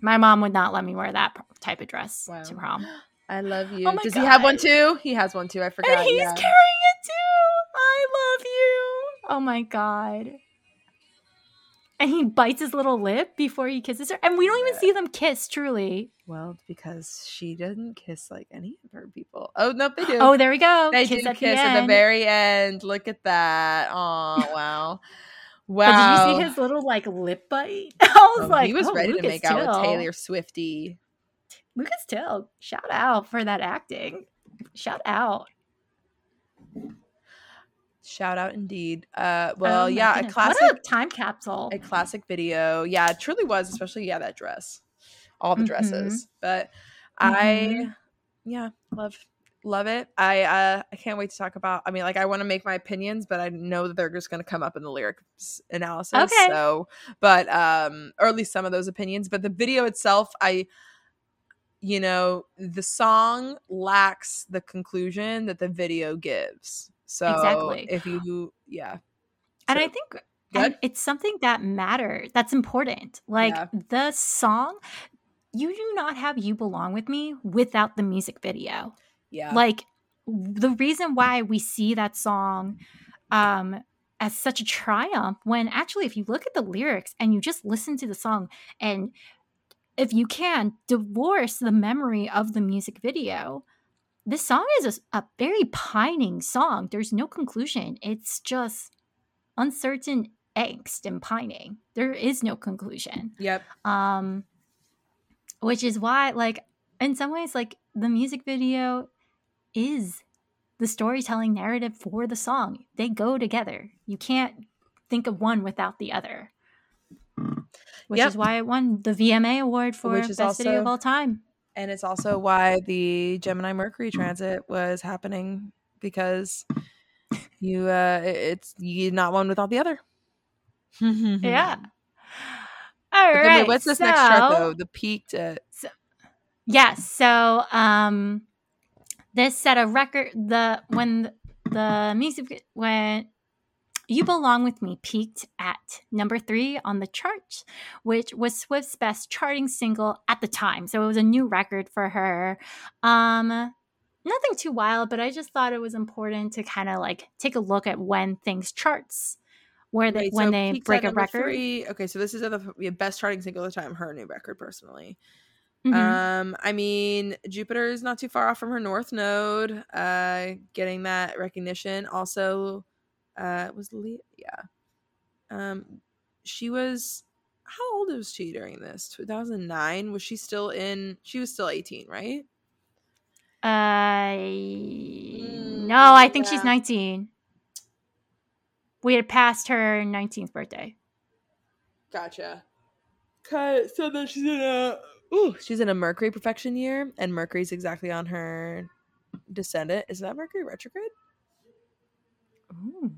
My mom would not let me wear that type of dress Wow. to prom. *gasps* I love you. Oh Does he have one too? He has one too. I forgot. And he's yeah. carrying it too. I love you. Oh my god. And he bites his little lip before he kisses her. And we don't even see them kiss, truly. Well, because she doesn't kiss like any of her people. Oh no, they *gasps* do. Oh, there we go. they kiss do at kiss the at the very end. Look at that. Oh wow. *laughs* But Wow. did you see his little like lip bite? *laughs* I was Oh, like, he was oh, ready to Lucas make out with Taylor Swifty. Lucas Till, shout out for that acting. Shout out. Shout out indeed. Uh well, Oh yeah, a classic What a time capsule. a classic video. Yeah, it truly was, especially yeah, that dress. All the Mhm. dresses. But Mhm. I yeah, love love it. I uh I can't wait to talk about I mean like I want to make my opinions, but I know that they're just going to come up in the lyrics analysis. Okay. So, but um or at least some of those opinions, but the video itself I you know, the song lacks the conclusion that the video gives. So Exactly. if you yeah. and So- I think and it's something that matters. That's important. Like Yeah. the song, you do not have "You Belong with Me" without the music video. yeah. Like the reason why we see that song um, as such a triumph, when actually, if you look at the lyrics and you just listen to the song, and if you can divorce the memory of the music video, this song is a very pining song. There's no conclusion. It's just uncertain angst and pining. There is no conclusion. Yep. Um, which is why, like, in some ways, like the music video is the storytelling narrative for the song. They go together. You can't think of one without the other. Which Yep. is why it won the VMA award for best video of all time. And it's also why the Gemini Mercury transit was happening because you uh it's you not one without the other. Yeah. *laughs* All But right. wait, what's this next chart though? The peaked at Yes. So um this set a record the when the music when You Belong With Me peaked at number three on the chart, which was Swift's best charting single at the time. So it was a new record for her. Um nothing too wild, but I just thought it was important to kind of like take a look at when things charts. Where they Wait, when so they break a record. Three. Okay, so this is the best charting single of the time. Her new record, personally. Mhm. Um, I mean, Jupiter is not too far off from her north node, uh, getting that recognition. Also, uh, was Le- yeah. Um, she was how old was she during this? Two thousand nine. Was she still in? She was still eighteen, right? Uh, Mm, no, I think she's 19. We had passed her 19th birthday. Gotcha. So then she's in a ooh, she's in a Mercury perfection year, and Mercury's exactly on her descendant. Is that Mercury retrograde? Ooh.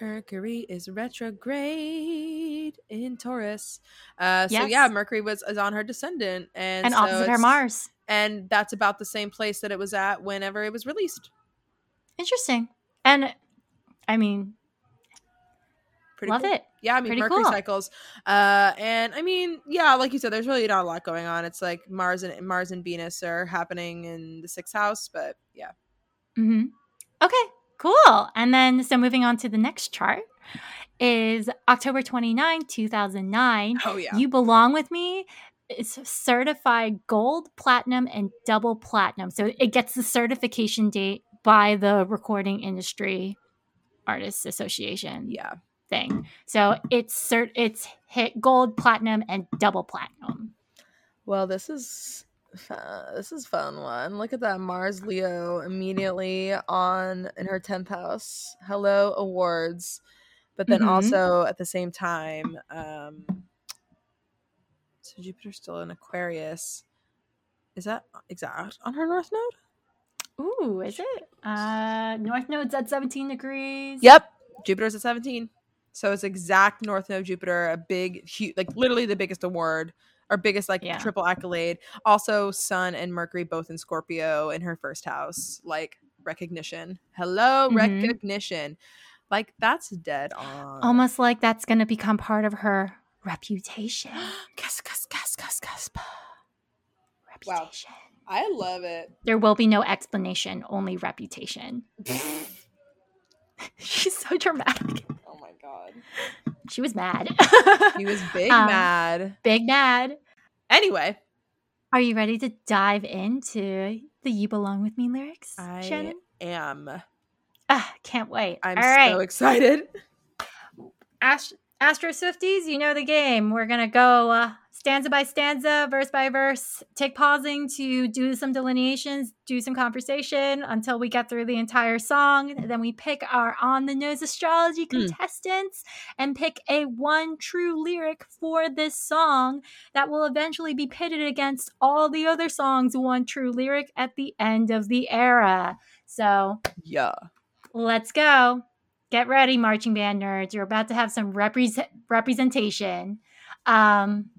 Mercury is retrograde in Taurus. Uh, so Yes. yeah, Mercury was is on her descendant, and And so opposite her Mars. and that's about the same place that it was at whenever it was released. Interesting. And I mean, Pretty love cool. it. Yeah, I mean Pretty Mercury cool. cycles. Uh, and I mean, yeah, like you said, there's really not a lot going on. It's like Mars and Mars and Venus are happening in the sixth house, but yeah. hmm Okay, cool. And then, so moving on to the next chart is October 29, 2009. Oh yeah. You Belong With Me. It's certified gold, platinum, and double platinum. So it gets the certification date by the Recording Industry Artists Association yeah. thing. So it's cert- it's hit gold, platinum, and double platinum. Well, this is this is fun one. Look at that Mars Leo immediately on in her tenth house. Hello awards, but then Mhm. also at the same time, um, so Jupiter's still in Aquarius. Is that exact on her north node? Ooh, is it? Uh, North Node's at 17 degrees. Yep, Jupiter's at seventeen. So it's exact north node Jupiter, a big, huge, like literally the biggest award or biggest like Yeah. triple accolade. Also, Sun and Mercury both in Scorpio in her first house, like recognition. Hello, Mhm. recognition. Like that's dead on. Almost like that's going to become part of her reputation. Gas, gas, gas, gas, gas. reputation. I love it. There will be no explanation, only reputation. *laughs* *laughs* She's so dramatic. God, She was mad. she was *laughs* big Um, mad. Big mad. Anyway, Are you ready to dive into the You Belong With Me lyrics, I Shannon? am. Ah, can't wait. I'm All right. so excited. Ast- Astro Swifties, you know the game. We're going to go uh, stanza by stanza, verse by verse, take pausing to do some delineations, do some conversation until we get through the entire song. Then we pick our on the nose astrology Hmm. contestants and pick a one true lyric for this song that will eventually be pitted against all the other songs, one true lyric at the end of the era. So Yeah. Let's go. Get ready, marching band nerds. You're about to have some represent representation. Um,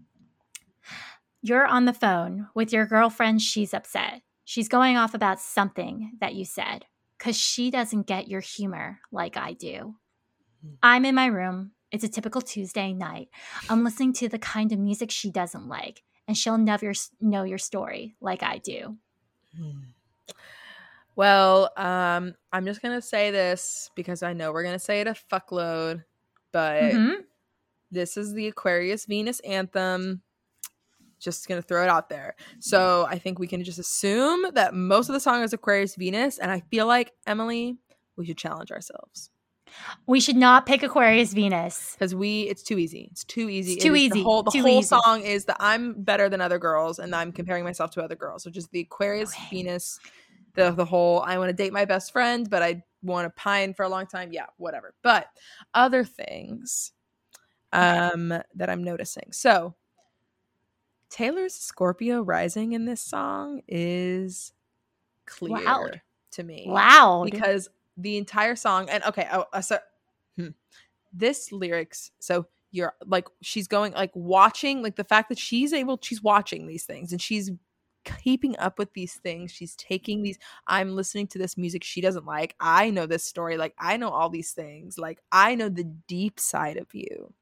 you're on the phone with your girlfriend. She's upset. She's going off about something that you said because she doesn't get your humor like I do. Hmm. I'm in my room. It's a typical Tuesday night. I'm listening to the kind of music she doesn't like, and she'll never know your story like I do. Well, um, I'm just gonna say this because I know we're gonna say it a fuckload, but Mhm. this is the Aquarius Venus anthem. Just gonna throw it out there. So I think we can just assume that most of the song is Aquarius Venus, and I feel like Emily, we should challenge ourselves We should not pick Aquarius Venus. because we it's too easy. It's too easy. It's too is easy. The whole the Too whole easy. song is that I'm better than other girls, and I'm comparing myself to other girls. So just the Aquarius Okay. Venus, the the whole I want to date my best friend, but I want to pine for a long time. Yeah, whatever. But other things um that I'm noticing. So Taylor's Scorpio rising in this song is clear Loud. to me Loud. because the entire song and okay oh, uh, so hmm. this lyrics so you're like she's going like watching like the fact that she's able she's watching these things and she's keeping up with these things she's taking these i'm listening to this music she doesn't like i know this story like i know all these things like i know the deep side of you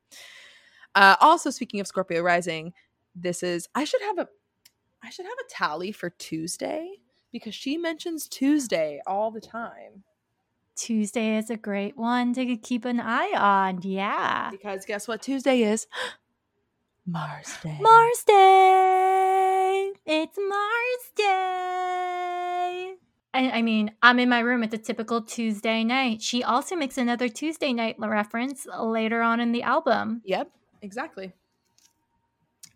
uh also speaking of scorpio rising this is i should have a i should have a tally for tuesday because she mentions tuesday all the time Tuesday is a great one to keep an eye on. Yeah. Because guess what Tuesday is? *gasps* Mars Day. Mars Day. It's Mars Day. I, I mean, I'm in my room. It's a typical Tuesday night. She also makes another Tuesday night reference later on in the album. Yep, exactly.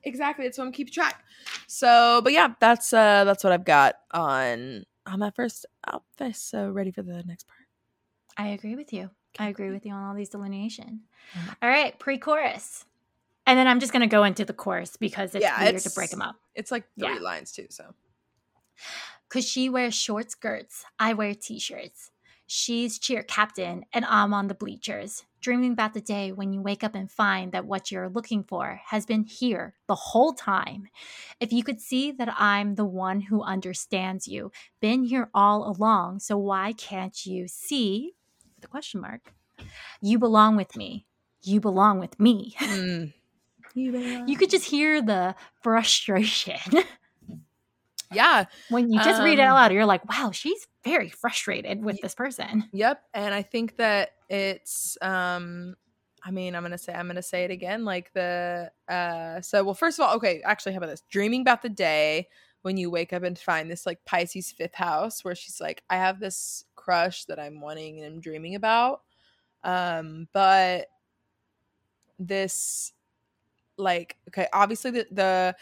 Exactly. That's what I'm keeping track. So, but yeah, that's uh that's what I've got on on that first outfit. So ready for the next part. I agree with you. I agree with you on all these delineation. All right, pre-chorus. And then I'm just going to go into the chorus because it's Yeah, weird to break them up. It's like three Yeah. lines too. So Cause she wears short skirts, I wear t-shirts. She's cheer captain, and I'm on the bleachers, dreaming about the day when you wake up and find that what you're looking for has been here the whole time. If you could see that I'm the one who understands you, been here all along, so why can't you see? The question mark. You belong with me. You belong with me. Mm. *laughs* You could just hear the frustration. *laughs* yeah. when you just read it out Um, loud, you're like, wow, she's very frustrated with this person. Yep. And I think that it's um I mean, I'm gonna say I'm gonna say it again. Like the uh so well first of all, okay, actually how about this? Dreaming about the day when you wake up and find this like Pisces fifth house where she's like, I have this crush that I'm wanting and I'm dreaming about. Um, but this like okay, obviously the the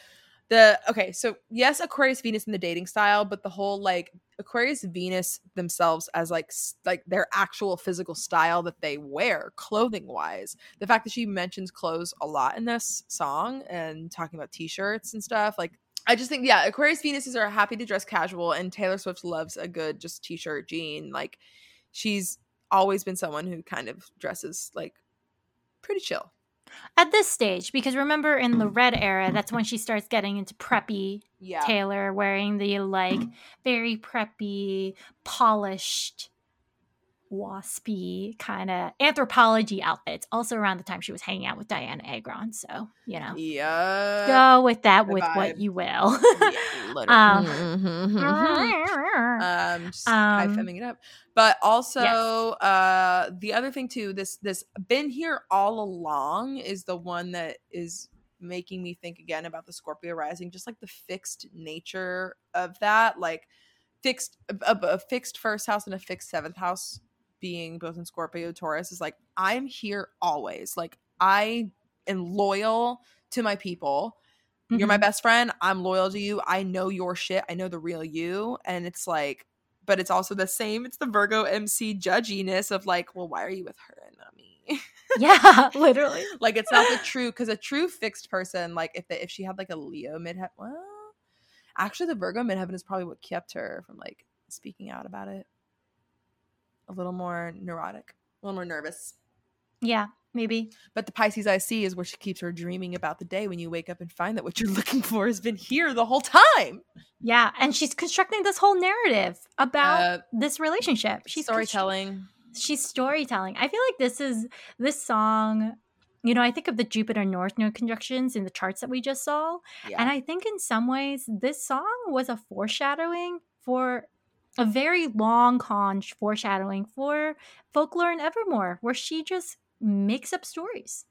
the okay, so yes, Aquarius Venus in the dating style, but the whole like Aquarius Venus themselves as like like their actual physical style that they wear clothing wise. The fact that she mentions clothes a lot in this song and talking about t-shirts and stuff like I just think yeah, Aquarius Venuses are happy to dress casual and Taylor Swift loves a good just t-shirt jean. Like she's always been someone who kind of dresses like pretty chill. At this stage, because remember in the red era, that's when she starts getting into preppy Yeah. Taylor, wearing the like very preppy, polished, waspy kind of Anthropologie outfits. Also around the time she was hanging out with Dianna Agron. So, you know, Yeah. go with that the with what you will. Yeah, *laughs* literally. Um, Mhm. *laughs* um just high Um, femming it up but also uh the other thing too this this been here all along is the one that is making me think again about the scorpio rising just like the fixed nature of that like fixed a, a- a fixed first house and a fixed seventh house being both in scorpio taurus is like i'm here always like i am loyal to my people you're my Mhm. best friend. I'm loyal to you. I know your shit. I know the real you. And it's like, but it's also the same. It's the Virgo MC judginess of like, well, why are you with her and not me? *laughs* yeah, literally. like it's not the *laughs* true because a true fixed person, like if they, if she had like a Leo midheaven, well, actually the Virgo midheaven is probably what kept her from like speaking out about it. A little more neurotic, a little more nervous. Yeah, maybe. But the Pisces IC is where she keeps her dreaming about the day when you wake up and find that what you're *laughs* looking for has been here the whole time. Yeah, and she's constructing this whole narrative about Uh, this relationship. She's storytelling. she's storytelling. I feel like this is this song. You know, I think of the Jupiter North Node conjunctions in the charts that we just saw, Yeah. and I think in some ways this song was a foreshadowing for a very long conch foreshadowing for folklore and Evermore, where she just makes up stories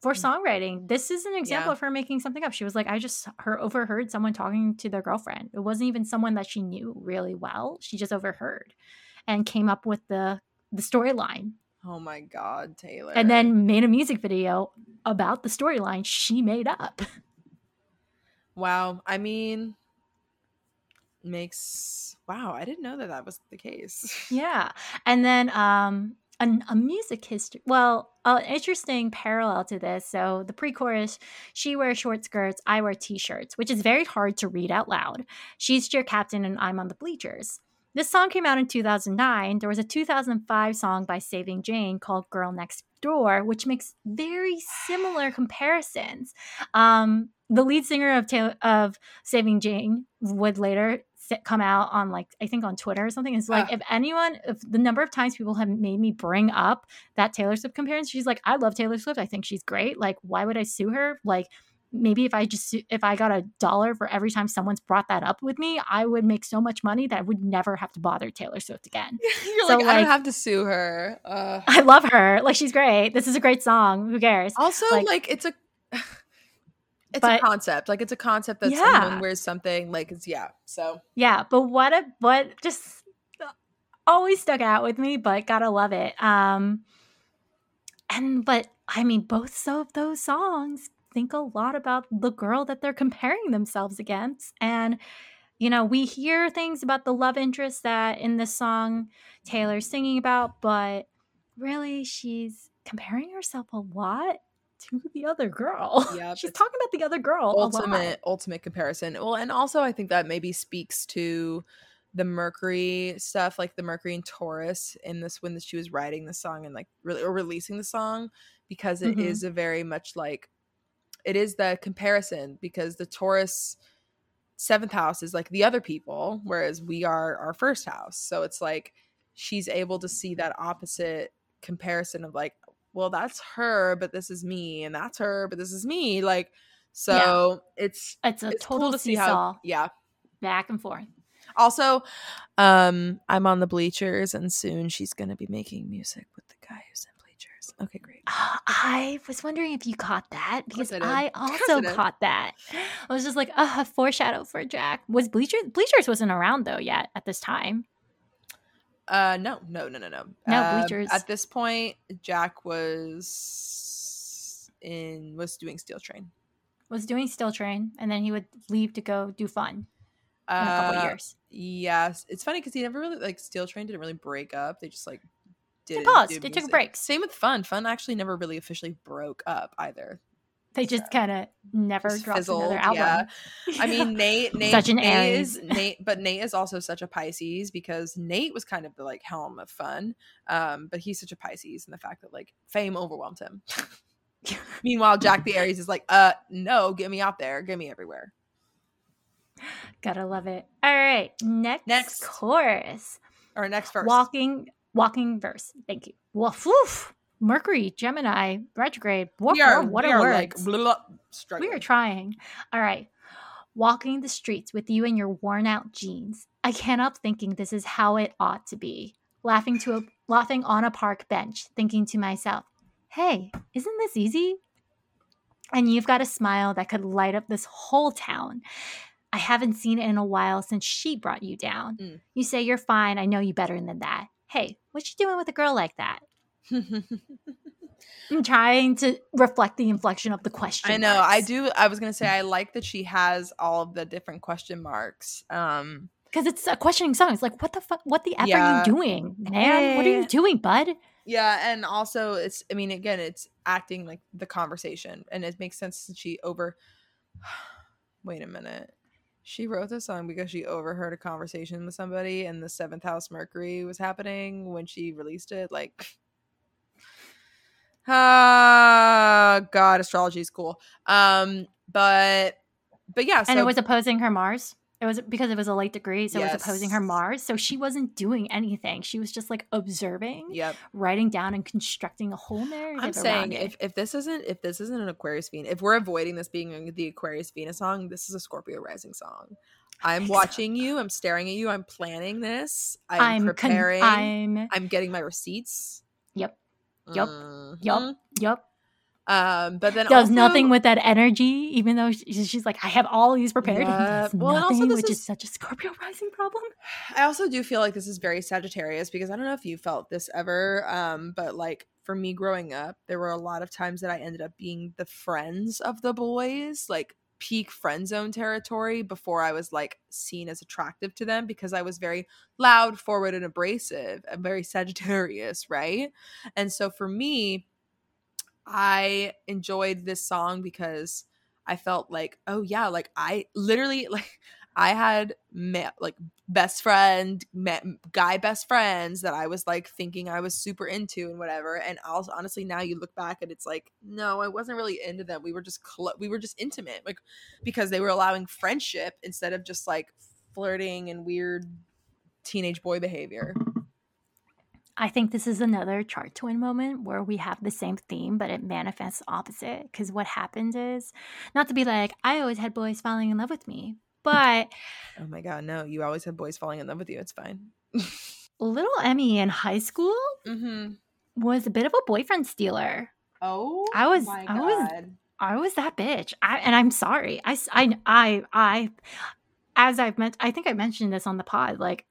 for songwriting. This is an example Mm. Yeah. of her making something up. She was like, I just her overheard someone talking to their girlfriend. It wasn't even someone that she knew really well. She just overheard and came up with the the storyline oh my god, Taylor. and then made a music video about the storyline she made up. wow. I mean, makes wow. I didn't know that that was the case. *laughs* Yeah. And then um an, a music history. Well, an interesting parallel to this. So the pre-chorus, she wears short skirts, I wear t-shirts, which is very hard to read out loud. She's cheer captain and I'm on the bleachers. This song came out in 2009. There was a 2005 song by Saving Jane called Girl Next Door, which makes very similar comparisons. Um, the lead singer of of Saving Jane would later come out on like I think on Twitter or something. It's like Ah. if anyone, if the number of times people have made me bring up that Taylor Swift comparison, she's like, I love Taylor Swift. I think she's great. Like, why would I sue her? Like, maybe if I just if I got a dollar for every time someone's brought that up with me, I would make so much money that I would never have to bother Taylor Swift again. *laughs* You're So, like, I like- don't have to sue her. Uh, I love her. Like, she's great. This is a great song. Who cares? also, like- like, it's a It's but a concept. Like it's a concept that Yeah. someone wears something like it's yeah. So yeah, but what a what just always stuck out with me, but gotta love it. Um and but I mean both of those songs think a lot about the girl that they're comparing themselves against. And you know, we hear things about the love interest that in this song Taylor's singing about, but really she's comparing herself a lot to the other girl. *laughs* Yep, she's talking about the other girl. ultimate ultimate comparison. Well, and also I think that maybe speaks to the Mercury stuff, like the Mercury and Taurus in this when she was writing the song and like really or releasing the song, because it is Mhm. a very much like it is the comparison because the Taurus seventh house is like the other people, whereas we are our first house. So it's like she's able to see that opposite comparison of like, well, that's her, but this is me, and that's her, but this is me. Like, so it's It's a it's total cool to see how yeah. back and forth. Also, um, I'm on the bleachers, and soon she's gonna be making music with the guy who's in bleachers. Okay, great. *gasps* I was wondering if you caught that because I I, *laughs* also I caught that. I was just like, uh, a foreshadow for Jack. Was Bleachers Bleachers wasn't around though yet at this time. Uh, no, no, no, no, no. No, Um, Bleachers. At this point, Jack was in was doing Steel Train. Was doing Steel Train, and then he would leave to go do fun in a couple Uh, years. Yes, it's funny because he never really like Steel Train didn't really break up. They just like did paused. do They took a break. Same with Fun. Fun actually never really officially broke up either. They just kind of never Just dropped another album. yeah. I mean, Nate, *laughs* Nate, Such an Nate Aries. is Nate, but Nate is also such a Pisces because Nate was kind of the like helm of fun. Um, but he's such a Pisces, and the fact that like fame overwhelmed him. *laughs* Meanwhile, Jack the Aries is like, uh, no, get me out there, get me everywhere. Gotta love it. All right, next, Next. chorus. or next verse. Walking, walking verse. Thank you. Woof, woof. Mercury, Gemini, retrograde. Woof, we are, what we are are like blah, blah, we are trying. All right. Walking the streets with you in your worn out jeans. I can't help thinking this is how it ought to be. Laughing to a laughing on a park bench, thinking to myself, "Hey, isn't this easy?" And you've got a smile that could light up this whole town. I haven't seen it in a while since she brought you down. Mm. You say you're fine. I know you better than that. Hey, what you doing with a girl like that? I'm trying to reflect the inflection of the question. I know. I do. I was gonna say I like that she has all of the different question marks. Um, because it's a questioning song. It's like, what the fuck? What the f are you doing, man? What are you doing, bud? yeah, and also it's. I mean, again, it's acting like the conversation, and it makes sense that she over. *sighs* Wait a minute. She wrote this song because she overheard a conversation with somebody, and the seventh house Mercury was happening when she released it. Like, ah, God, astrology is cool. Um, but, but yeah, so and it was opposing her Mars. It was because it was a late degree, so it was opposing her Mars. So she wasn't doing anything. She was just like observing, yep. writing down, and constructing a whole narrative. I'm saying if, if this isn't if this isn't an Aquarius Venus, if we're avoiding this being the Aquarius Venus song, this is a Scorpio rising song. I'm watching you. I'm staring at you. I'm planning this. I'm, I'm con- preparing. I'm, I'm getting my receipts. Yep. Yup. yup, Mhm. yup. Um, but then Does also, nothing with that energy, even though she- she's like, I have all these prepared. *laughs* Yeah. Well, and also this which is- is such a Scorpio rising problem. *sighs* I also do feel like this is very Sagittarius because I don't know if you felt this ever, um, but like for me growing up, there were a lot of times that I ended up being the friends of the boys, like peak friend zone territory before I was like seen as attractive to them because I was very loud, forward, and abrasive and very Sagittarius, right? And so for me, I enjoyed this song because I felt like, oh yeah, like I literally *laughs* like I had met like best friend, met guy best friends that I was like thinking I was super into and whatever. And also, honestly, now you look back and it's like, no, I wasn't really into them. We were just cl- we were just intimate, like because they were allowing friendship instead of just like flirting and weird teenage boy behavior. I think this is another chart twin moment where we have the same theme, but it manifests opposite. Because what happens is, not to be like, I always had boys falling in love with me, but Oh my god, no! You always have boys falling in love with you. It's fine. little Emmy in high school mm-hmm. was a bit of a boyfriend stealer. Oh, I was- my I was- I was that bitch. I, and I'm sorry. I, I, I, I, as I've meant, I think I mentioned this on the pod. Like,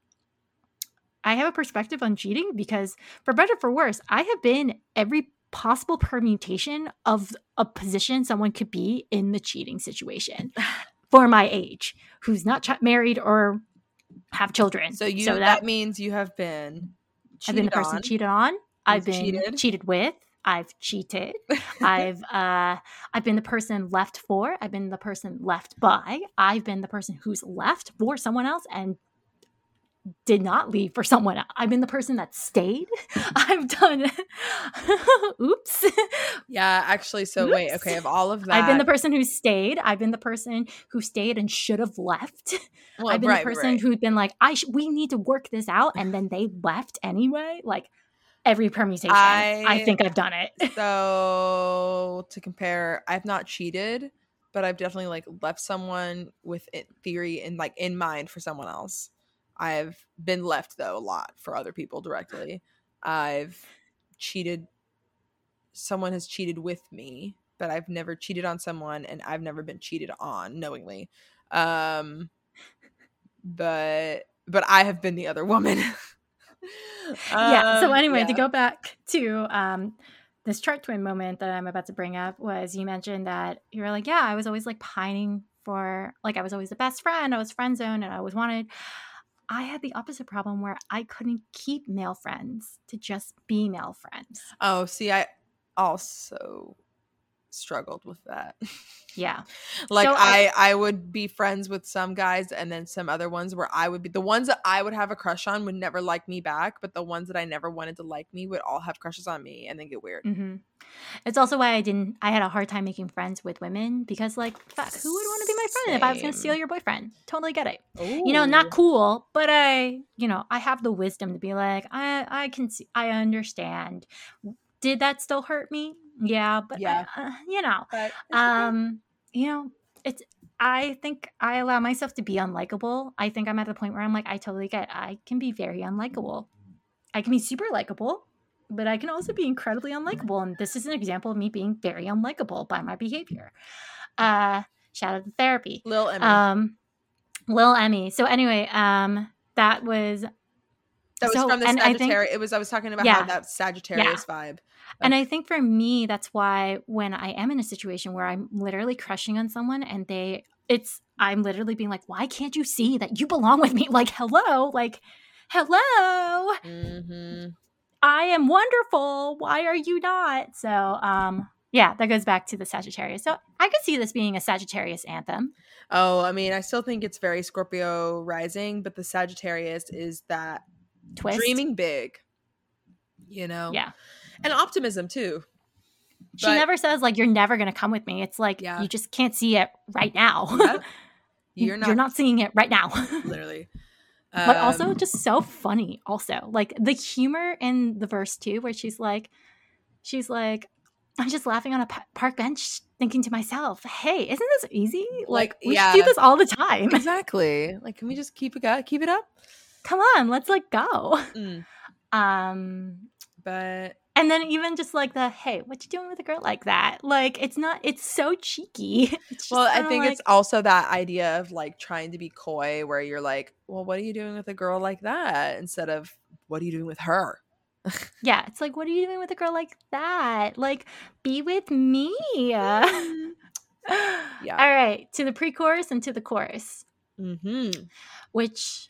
I have a perspective on cheating because, for better or for worse, I have been every possible permutation of a position someone could be in the cheating situation *laughs* for my age, who's not ch- married or have children. So you that, that, means you have been I've been the person on. cheated on. I've been cheated. cheated with. I've cheated. *laughs* I've uh I've been the person left for. I've been the person left by. I've been the person who's left for someone else and did not leave for someone. I've been the person that stayed. *laughs* *laughs* I've done *laughs* oops. Yeah, actually so wait, Oops. okay, of all of that I've been the person who stayed. I've been the person who stayed and should have left. well, I've been right, the person right. who'd been like, I sh- we need to work this out, and then they left anyway. Like every permutation, I, I- think I've done it. So to compare, I've not cheated, but I've definitely like left someone with it, theory and like in mind for someone else. I've been left though a lot for other people directly. I've cheated. Someone has cheated with me, but I've never cheated on someone, and I've never been cheated on knowingly. Um, but but I have been the other woman. *laughs* yeah. So Um, anyway, to go back to um, this chart twin moment that I'm about to bring up was you mentioned that you were like, yeah, I was always like pining for like I was always the best friend. I was friend zone, and I always wanted. I had the opposite problem where I couldn't keep male friends to just be male friends. Oh, see, I also struggled with that. Yeah. *laughs* like So I, I- I would be friends with some guys and then some other ones where I would be the ones that I would have a crush on would never like me back, but the ones that I never wanted to like me would all have crushes on me and then get weird. hmm It's also why I didn't. I had a hard time making friends with women because, like, fuck, who would want to be my friend if I was going to steal your boyfriend? Totally get it. You know, not cool, but I, you know, I have the wisdom to be like, I, I can see, I understand. Did that still hurt me? Yeah, but Yeah. Uh, you know, But um, you know, it's. I think I allow myself to be unlikable. I think I'm at the point where I'm like, I totally get. It. I can be very unlikable. I can be super likable, but I can also be incredibly unlikable. And this is an example of me being very unlikable by my behavior. Uh, shout out to therapy. Lil Emmy. Um, Lil Emmy. So anyway, um, that was that was so- from the I think- Sagittarius. it was I was talking about how that Sagittarius vibe. And I think for me, that's why when I am in a situation where I'm literally crushing on someone and they, it's, I'm literally being like, why can't you see that you belong with me? *laughs* Like, hello, like, hello, hmm I am wonderful. Why are you not? So, um, yeah, that goes back to the Sagittarius. So I could see this being a Sagittarius anthem. Oh, I mean, I still think it's very Scorpio rising, but the Sagittarius is that Twist. dreaming big. You know? Yeah. And optimism too. She But- never says like you're never gonna come with me. It's like Yeah. you just can't see it right now. Yep. *laughs* You're not, you're not seeing it right now. *laughs* literally. but also Um, just so funny also like the humor in the verse too where she's like she's like i'm just laughing on a park bench thinking to myself hey isn't this easy like, Like, we yeah. do this all the time exactly. Like, can we just keep it keep it up? Come on let's like go *laughs* Mm. um But and then even just like the hey what you doing with a girl like that like it's not it's so cheeky *laughs* It's well, I think like- it's also that idea of like trying to be coy, where you're like, "Well, what are you doing with a girl like that?" Instead of, "What are you doing with her?" *laughs* yeah it's like what are you doing with a girl like that like be with me Yeah. all right to the pre-chorus and to the chorus Mm-hmm. which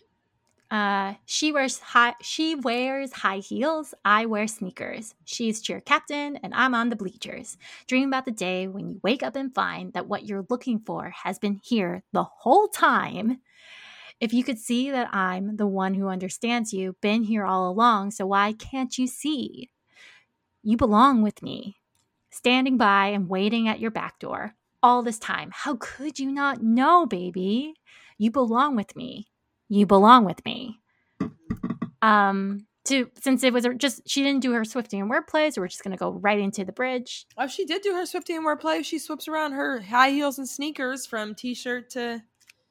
uh she wears high she wears high heels. I wear sneakers. She's cheer captain and i'm on the bleachers. Dream about the day when you wake up and find that what you're looking for has been here the whole time. If you could see that i'm the one who understands you been here all along so why can't you see? You belong with me. Standing by and waiting at your back door all this time. How could you not know baby? You belong with me you belong with me. *laughs* Um, to since it was just she didn't do her Swifty and wordplay, so we're just gonna go right into the bridge. Oh, she did do her Swifty and wordplay. She swaps around her high heels and sneakers from t-shirt to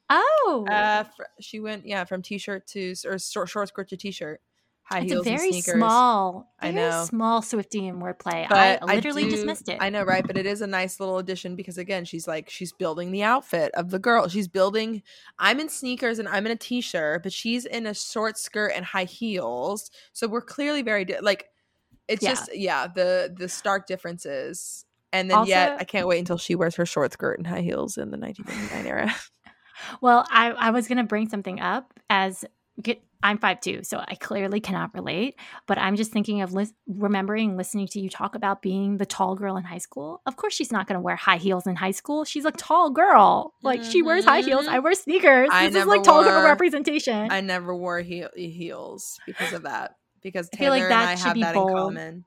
Oh, uh. Fr- she went yeah from t-shirt to or short short skirt to t-shirt. High It's a heels very small, I very know. small and wordplay. But I literally do- dismissed it. I know, right? But it is a nice little addition because again, she's like she's building the outfit of the girl. She's building. I'm in sneakers and I'm in a t-shirt, but she's in a short skirt and high heels. So we're clearly very di- like. It's Yeah. just yeah the the stark differences, and then yet I can't wait until she wears her short skirt and high heels in the 1999 era. *laughs* Well, I, I was going to bring something up as get, I'm five two, so I clearly cannot relate. But I'm just thinking of lis- remembering listening to you talk about being the tall girl in high school. Of course, she's not going to wear high heels in high school. She's a tall girl. Like, she wears high heels. Mhm. I wear sneakers. I this is like tall girl representation. I never wore heel- heels because of that. Because I Taylor feel like and that I should have be that bold. in common.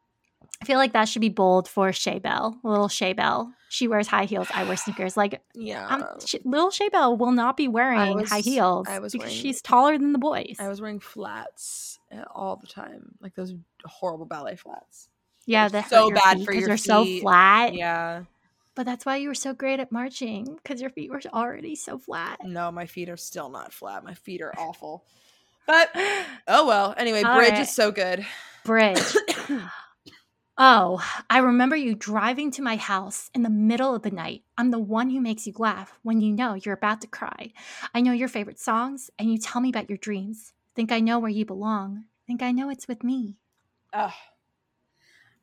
I feel like that should be bold for Shay Bell, little Shay Bell. She wears high heels. I wear sneakers. Like, Yeah, um, sh- little Shay Bell will not be wearing high heels I was because wearing- she's taller than the boys. I was wearing flats uh, all the time, like those horrible ballet flats. Yeah, They're that so bad feet for your they're so flat. Yeah, But that's why you were so great at marching because your feet were already so flat. no, my feet are still not flat. My feet are awful. But oh well. Anyway, All bridge right. is so good. Bridge. *coughs* *coughs* oh, I remember you driving to my house in the middle of the night. I'm the one who makes you laugh when you know you're about to cry. I know your favorite songs and you tell me about your dreams. Think I know where you belong. Think I know it's with me. Ugh.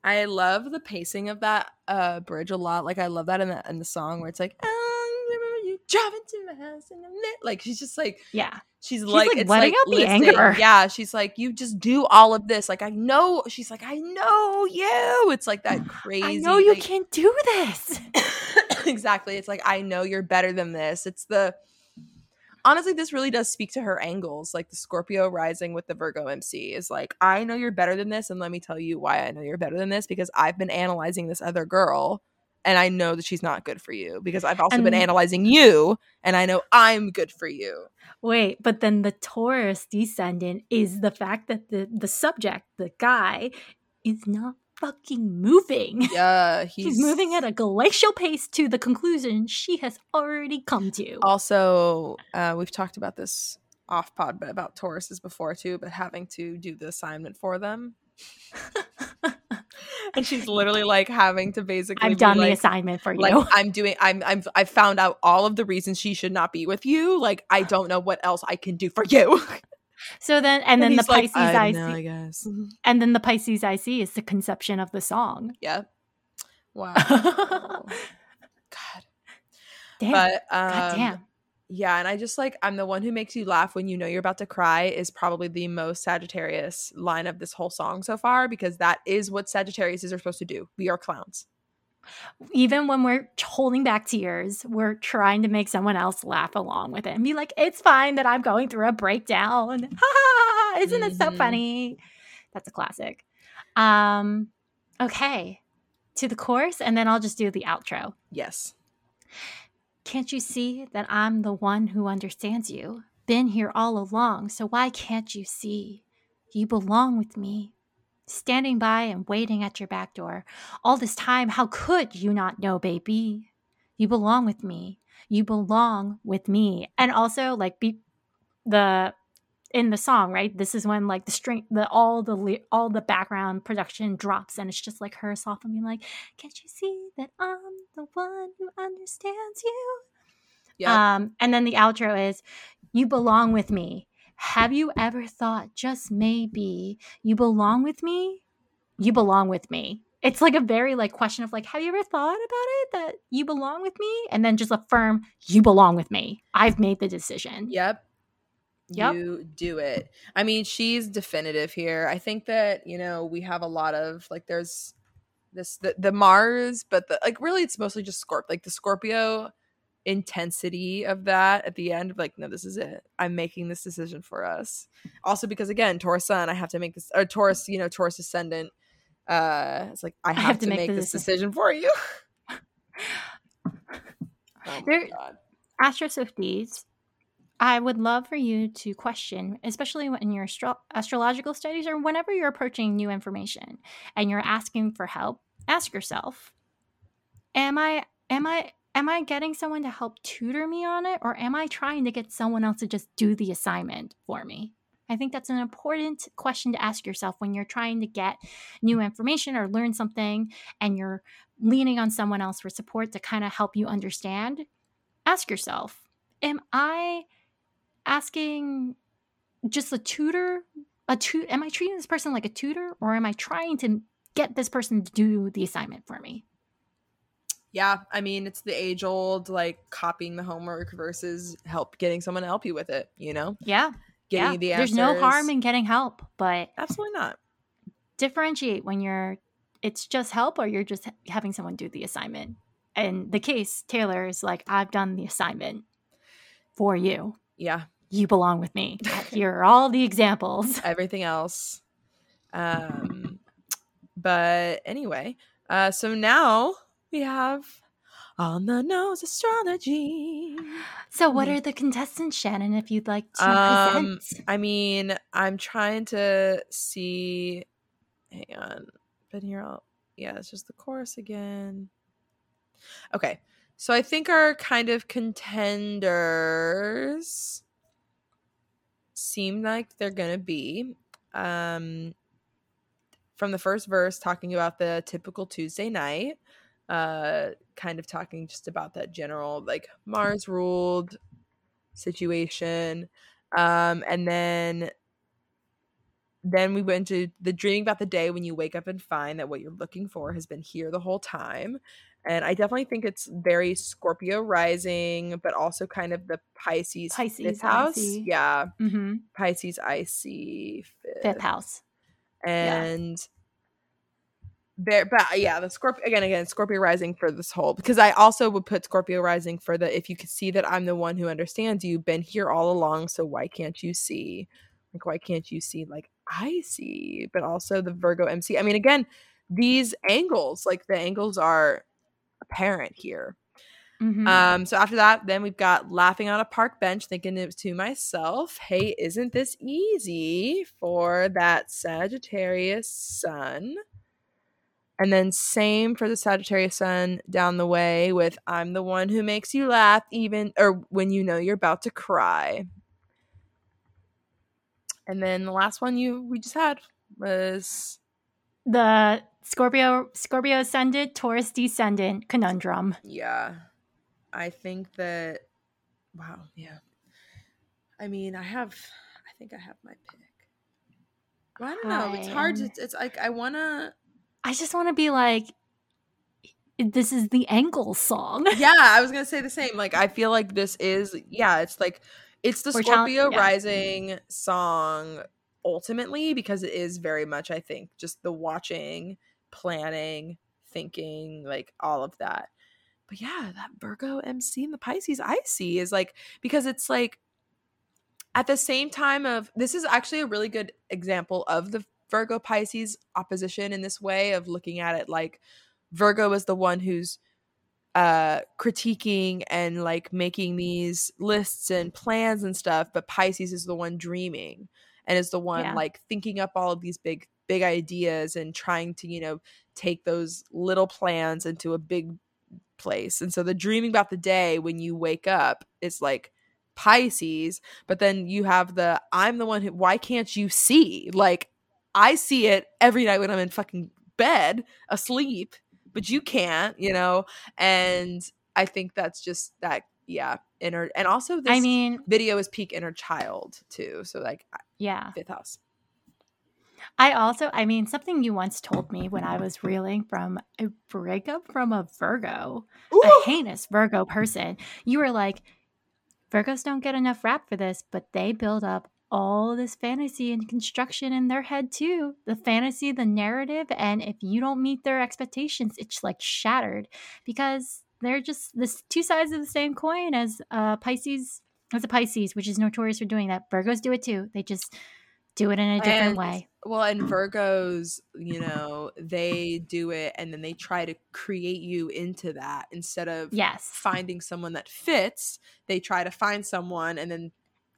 I love the pacing of that uh bridge a lot. Like I love that in the in the song where it's like, "I remember you driving to my house in the mid-" like she's just like Yeah. She's, like, like, it's letting like out the anger. Yeah, she's like, you just do all of this. Like I know. She's like, I know you. It's like that crazy. *sighs* I know you like- can't do this. *coughs* exactly. It's like I know you're better than this. It's the honestly, this really does speak to her angles. Like the Scorpio rising with the Virgo MC is like, I know you're better than this, and let me tell you why I know you're better than this because I've been analyzing this other girl. And I know that she's not good for you because I've also been analyzing you, and I know I'm good for you. Wait, but then the Taurus descendant is the fact that the the subject, the guy, is not fucking moving. *laughs* Yeah, he's, He's moving at a glacial pace to the conclusion she has already come to. Also, uh, we've talked about this off pod, but about Tauruses before too, but having to do the assignment for them. *laughs* and she's literally like having to basically I've done the assignment for you. like I'm doing I'm I'm I've found out all of the reasons she should not be with you. Like I *sighs* don't know what else I can do for you. so then, *laughs* and then the he's like, Pisces I, I know, see, I guess. and then the Pisces IC is the conception of the song. Yeah. *laughs* Wow. God God. damn, But um God damn. Yeah, and I just like I'm the one who makes you laugh when you know you're about to cry is probably the most Sagittarius line of this whole song so far because that is what Sagittarius are supposed to do. We are clowns. Even when we're holding back tears, we're trying to make someone else laugh along with it and be like, "It's fine that I'm going through a breakdown." Ha ha! ha, Isn't it so Mhm. funny? That's a classic. Um, okay, to the chorus, and then I'll just do the outro. Yes. Can't you see that I'm the one who understands you? Been here all along, so why can't you see? You belong with me. Standing by and waiting at your back door. All this time, how could you not know, baby? You belong with me. You belong with me. And also, like, be the in the song, right? This is when like the string, the all the all the background production drops, and it's just like her soft softly being like, "Can't you see that I'm the one who understands you?" Yeah. Um, and then the outro is, "You belong with me." Have you ever thought, just maybe, you belong with me? You belong with me. It's like a very like question of like, have you ever thought about it that you belong with me? And then just affirm, you belong with me. I've made the decision. Yep. Yep. You do it. I mean, she's definitive here. I think that, you know, we have a lot of like there's this the, the Mars, but the like really it's mostly just Scorp. Like the Scorpio intensity of that at the end of like, no, this is it. I'm making this decision for us. Also because again, Taurus Sun, I have to make this or Taurus, you know, Taurus ascendant. Uh it's like I have, to, make, the this decision. decision for you. *laughs* oh my There- god. Astro Swifties, I would love for you to question, especially in your astro- astrological studies or whenever you're approaching new information and you're asking for help, ask yourself, am I am I am I getting someone to help tutor me on it or am I trying to get someone else to just do the assignment for me? I think that's an important question to ask yourself when you're trying to get new information or learn something and you're leaning on someone else for support to kind of help you understand. Ask yourself, am I asking just a tutor a tu- am I treating this person like a tutor or am I trying to get this person to do the assignment for me? Yeah, I mean, it's the age old like copying the homework versus help getting someone to help you with it, you know? Yeah. Getting yeah. the There's no harm in getting help, but Absolutely not. differentiate when you're it's just help or you're just having someone do the assignment. And the case, Taylor is like, I've done the assignment for you. Yeah, You belong with me. *laughs* Here are all the examples. *laughs* everything else. Um, but anyway, uh, so now we have on the nose astrology. So, what are the contestants, Shannon, if you'd like to Um, present? I mean, I'm trying to see. Hang on, been here all. Yeah, it's just the chorus again. Okay, so I think our kind of contenders seem like they're gonna be um from the first verse talking about the typical Tuesday night, uh, kind of talking just about that general like Mars ruled situation, um, and then then we went to the dreaming about the day when you wake up and find that what you're looking for has been here the whole time. And I definitely think it's very Scorpio rising, but also kind of the Pisces, Pisces, fifth house. IC. Yeah, Mm-hmm. Pisces IC fifth, Fifth house. and there but uh, yeah the scorpio again again scorpio rising for this whole because i also would put scorpio rising for the if you could see that i'm the one who understands you been here all along so why can't you see like why can't you see like i see but also the virgo mc i mean again these angles like the angles are apparent here Mhm. um, so after that, then we've got laughing on a park bench, thinking it to myself, hey, isn't this easy for that Sagittarius sun? And then same for the Sagittarius sun down the way with I'm the one who makes you laugh even or when you know you're about to cry. And then the last one you we just had was the Scorpio Scorpio ascendant, Taurus descendant conundrum. Yeah. I think that wow, yeah. I mean, I have I think I have my pick. Well, I don't know. It's hard to it's like I want to I just want to be like, this is the Angle song. Yeah, I was going to say the same. Like I feel like this is yeah, it's like it's the We're Scorpio yeah. rising song ultimately because it is very much I think just the watching, planning, thinking, like all of that. But yeah, that Virgo MC and the Pisces IC is like because it's like at the same time of this is actually a really good example of the Virgo Pisces opposition in this way of looking at it like Virgo is the one who's uh critiquing and like making these lists and plans and stuff but Pisces is the one dreaming and is the one Yeah. like thinking up all of these big big ideas and trying to you know take those little plans into a big place. And so the dreaming about the day when you wake up is like Pisces but then you have the I'm the one who why can't you see? Like I see it every night when I'm in fucking bed asleep but you can't you know? And I think that's just that yeah inner and also this I mean, video is peak inner child too so like yeah. fifth house I also, I mean, something you once told me when I was reeling from a breakup from a Virgo, Ooh! a heinous Virgo person. You were like, Virgos don't get enough rap for this, but they build up all this fantasy and construction in their head too. The fantasy, the narrative, and if you don't meet their expectations, it's like shattered because they're just this two sides of the same coin as uh Pisces as a Pisces, which is notorious for doing that. Virgos do it too. They just do it in a different And- way. Well, and Virgos, you know, they do it and then they try to create you into that instead of Yes. finding someone that fits. They try to find someone and then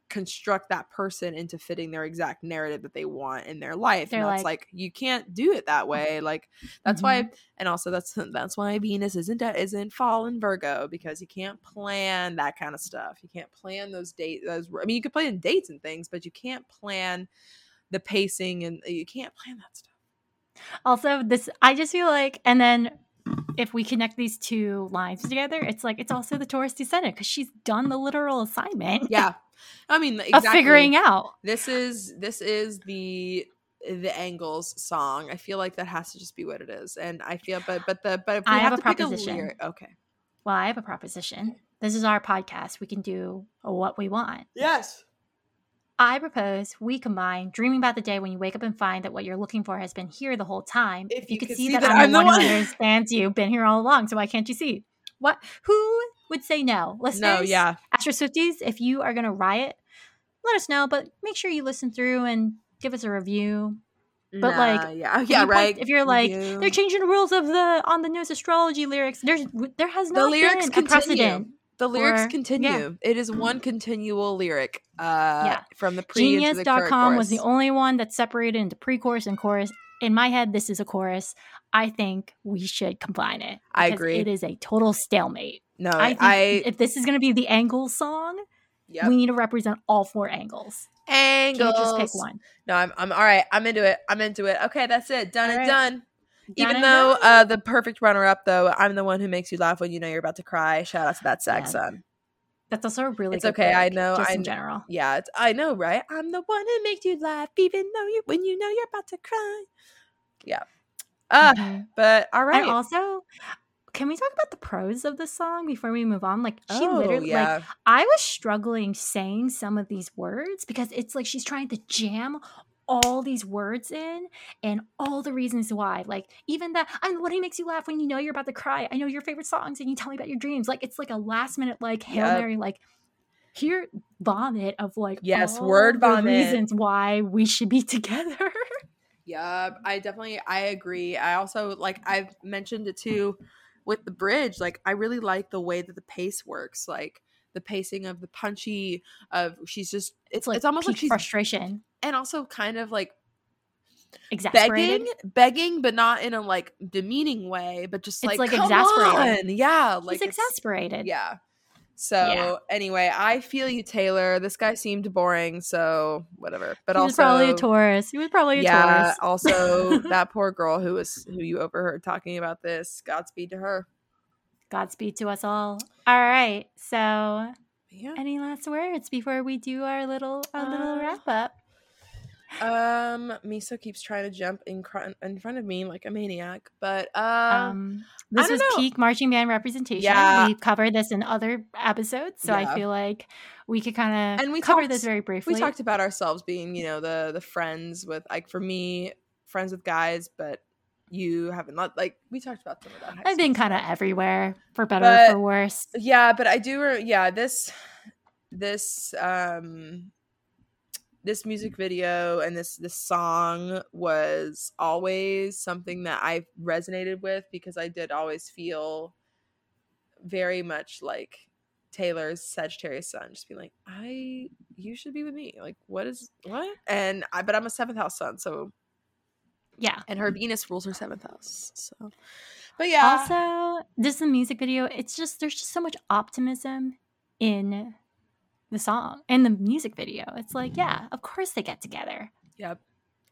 construct that person into fitting their exact narrative that they want in their life. They're and that's like- like, you can't do it that way. Like that's Mm-hmm. why and also that's *laughs* that's why Venus isn't isn't fall in Virgo because you can't plan that kind of stuff. You can't plan those dates those I mean you could plan dates and things, but you can't plan the pacing and uh, you can't plan that stuff. Also, this I just feel like, and then if we connect these two lines together, it's like it's also the Taurus descendant because she's done the literal assignment. Yeah. I mean *laughs* of exactly. figuring out. this is this is the the angles song i feel like that has to just be what it is and i feel but but the but if we I have, have a to pick a proposition. lyric okay Well, I have a proposition. This is our podcast. We can do what we want. yes I propose we combine dreaming about the day when you wake up and find that what you're looking for has been here the whole time. If you could could see, see that, that I'm, I'm the the one who *laughs* understands you, been here all along. So why can't you see? What? Who would say no? Listeners, no yeah Astro Swifties, if you are going to riot, let us know. But make sure you listen through and give us a review. But, like, yeah oh, yeah you point- right If you're like Review. they're changing the rules of the on the nose astrology lyrics, there's there has The not lyrics been a precedent. The lyrics or- continue it is one continual lyric uh Yeah. from the pre into the current Genius.com was the only one that separated into pre-chorus and chorus. In my head, this is a chorus. I think we should combine it. I agree. It is a total stalemate. no I i, if this is going to be the angle song, yep. we need to represent all four angles. angles Can't just pick one. no i'm i'm all right i'm into it i'm into it okay that's it done All and right. Done Even though uh, the perfect runner up, though, I'm the one who makes you laugh when you know you're about to cry. Shout out to that Yeah. son. That's also a really It's good okay, I know, Just I in general. Yeah, it's, I know, right? I'm the one who makes you laugh, even though you when you know you're about to cry. Yeah. Uh, but all right. And also, can we talk about the pros of the song before we move on? Like she oh, literally like. I was struggling saying some of these words because it's like she's trying to jam all these words in and all the reasons why. Like even that I'm what he makes you laugh when you know you're about to cry. I know your favorite songs and you tell me about your dreams. Like it's like a last minute like Hail Yep. Mary like here vomit of like Yes, word vomit. reasons why we should be *laughs* together. Yeah, I definitely I agree. I also like I've mentioned it too with the bridge. Like I really like the way that the pace works. Like the pacing of the punchy of she's just it's like it's almost like she's frustration. and also kind of like Exasperated. begging, begging, but not in a like demeaning way, but just It's, like, like, come exasperated. on. Yeah, like exasperated. Yeah. So Yeah. anyway, I feel you, Taylor. This guy seemed boring, so whatever. But he also, was probably a Taurus. He was probably a yeah. Taurus. Also, *laughs* that poor girl who was who you overheard talking about this. Godspeed to her. Godspeed to us all. All right. So, Yeah. any last words before we do our little our little Uh, wrap up? Um, Miso keeps trying to jump in cr- in front of me like a maniac, but uh, Um, this was know. peak marching band representation. Yeah. We've covered this in other episodes, so Yeah. I feel like we could kind of And we cover talked- this very briefly. we talked about ourselves being you know the the friends with like for me friends with guys but you haven't not like we talked about some of that I've been kind of everywhere, for better But- or for worse. yeah but i do yeah this this um this music video and this this song was always something that i resonated with because i did always feel very much like Taylor's Sagittarius sun, just being like, I, you should be with me. Like, what is what? And I, but I'm a seventh house sun, so Yeah. and her mm. Venus rules her seventh house. So, but yeah, Also, this is a music video. It's just there's just so much optimism in the song in the music video. It's like, yeah, of course they get together. yep,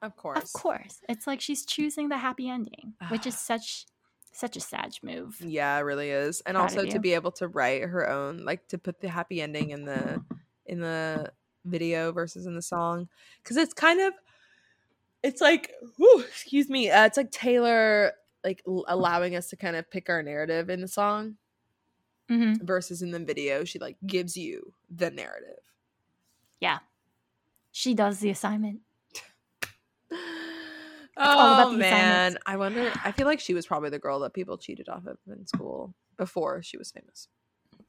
of course, Of course. It's like she's choosing the happy ending, which is ah. such such a sad move. Yeah, it really is. And Proud also to be able to write her own, like to put the happy ending in the in the video versus in the song, because it's kind of, it's like, whew, excuse me, uh, it's like Taylor like l- allowing us to kind of pick our narrative in the song hmm versus in the video, she like gives you the narrative. Yeah, she does the assignment. *sighs* oh all about the man, assignments. I wonder. I feel like she was probably the girl that people cheated off of in school before she was famous.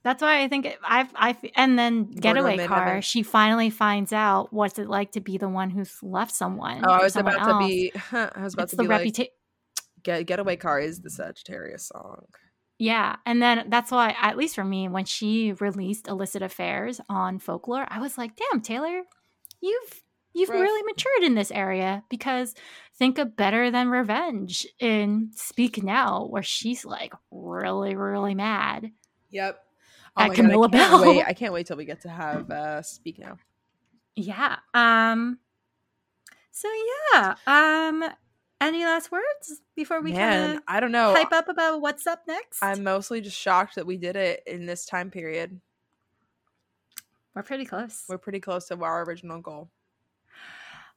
That's why I think it, I've I and then getaway car. She finally finds out what's it like to be the one who's left someone. Oh, I was about to else. be. *laughs* I was about It's to the be like, reputation. Get Getaway Car is the Sagittarius song. Yeah, and then that's why, at least for me, when she released illicit affairs on folklore, I was like, "Damn, Taylor, you've you've Rough. really matured in this area." Because think of Better Than Revenge in Speak Now, where she's like really, really mad. Yep. At my Camilla I can't Belle. Wait, I can't wait till we get to have uh speak now. Yeah. Um. So yeah. Um. Any last words before we kind I don't know. hype up about what's up next? I'm mostly just shocked that we did it in this time period. We're pretty close. We're pretty close to our original goal.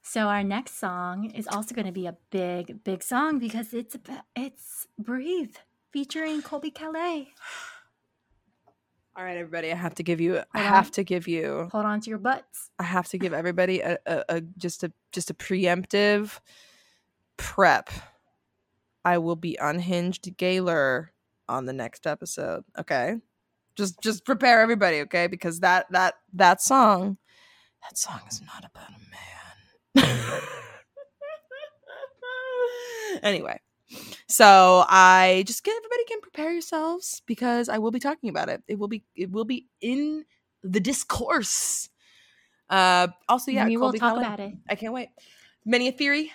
So our next song is also going to be a big, big song because it's about, it's "Breathe" featuring Colbie Caillat. *sighs* *sighs* *sighs* All right, everybody. I have to give you. I have on. to give you. Hold on to your butts. I have to give everybody a, a, a just a just a preemptive prep. I will be unhinged Gaylor on the next episode. Okay, just just prepare everybody. Okay, because that that that song, that song is not about a man. *laughs* anyway, so I just get everybody can prepare yourselves because I will be talking about it. It will be it will be in the discourse. Uh, also, yeah, we will talk about it. I can't wait. Many a theory,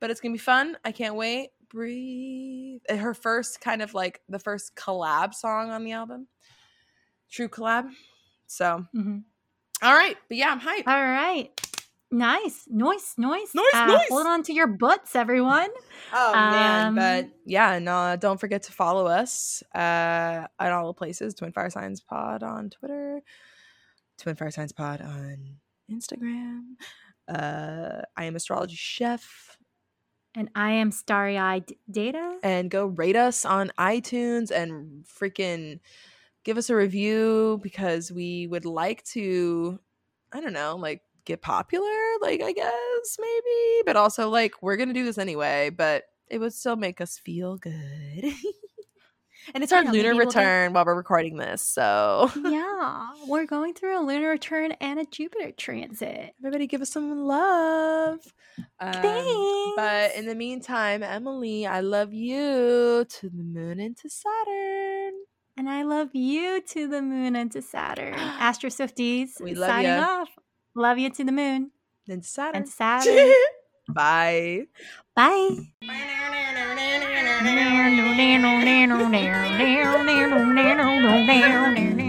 but it's gonna be fun. I can't wait. Breathe. Uh, Her first kind of like the first collab song on the album. True collab. So, Mhm. all right, but yeah, I'm hyped. All right. Nice, nice, nice, nice, Uh, noise. Hold on to your butts, everyone. Oh man, Um, but yeah, and uh, don't forget to follow us uh, at all the places. Twin Fire Science Pod on Twitter, Twin Fire Science Pod on Instagram. Uh, I am astrology chef, And I am Starry Eyed Data. and go rate us on iTunes and freaking give us a review because we would like to. I don't know, like get popular, like I guess maybe, but also like we're gonna do this anyway, but it would still make us feel good. *laughs* and it's our You know, lunar maybe we'll return while we're recording this, so *laughs* yeah, we're going through a lunar return and a Jupiter transit. everybody give us some love. Um, Thanks. but in the meantime, Emily, I love you to the moon and to Saturn. And I love you to the moon and to Saturn. *gasps* Astro Swifties. We love signing ya. off. Love you to the moon And to Saturn. and to Saturn. *laughs* Bye. Bye. *laughs*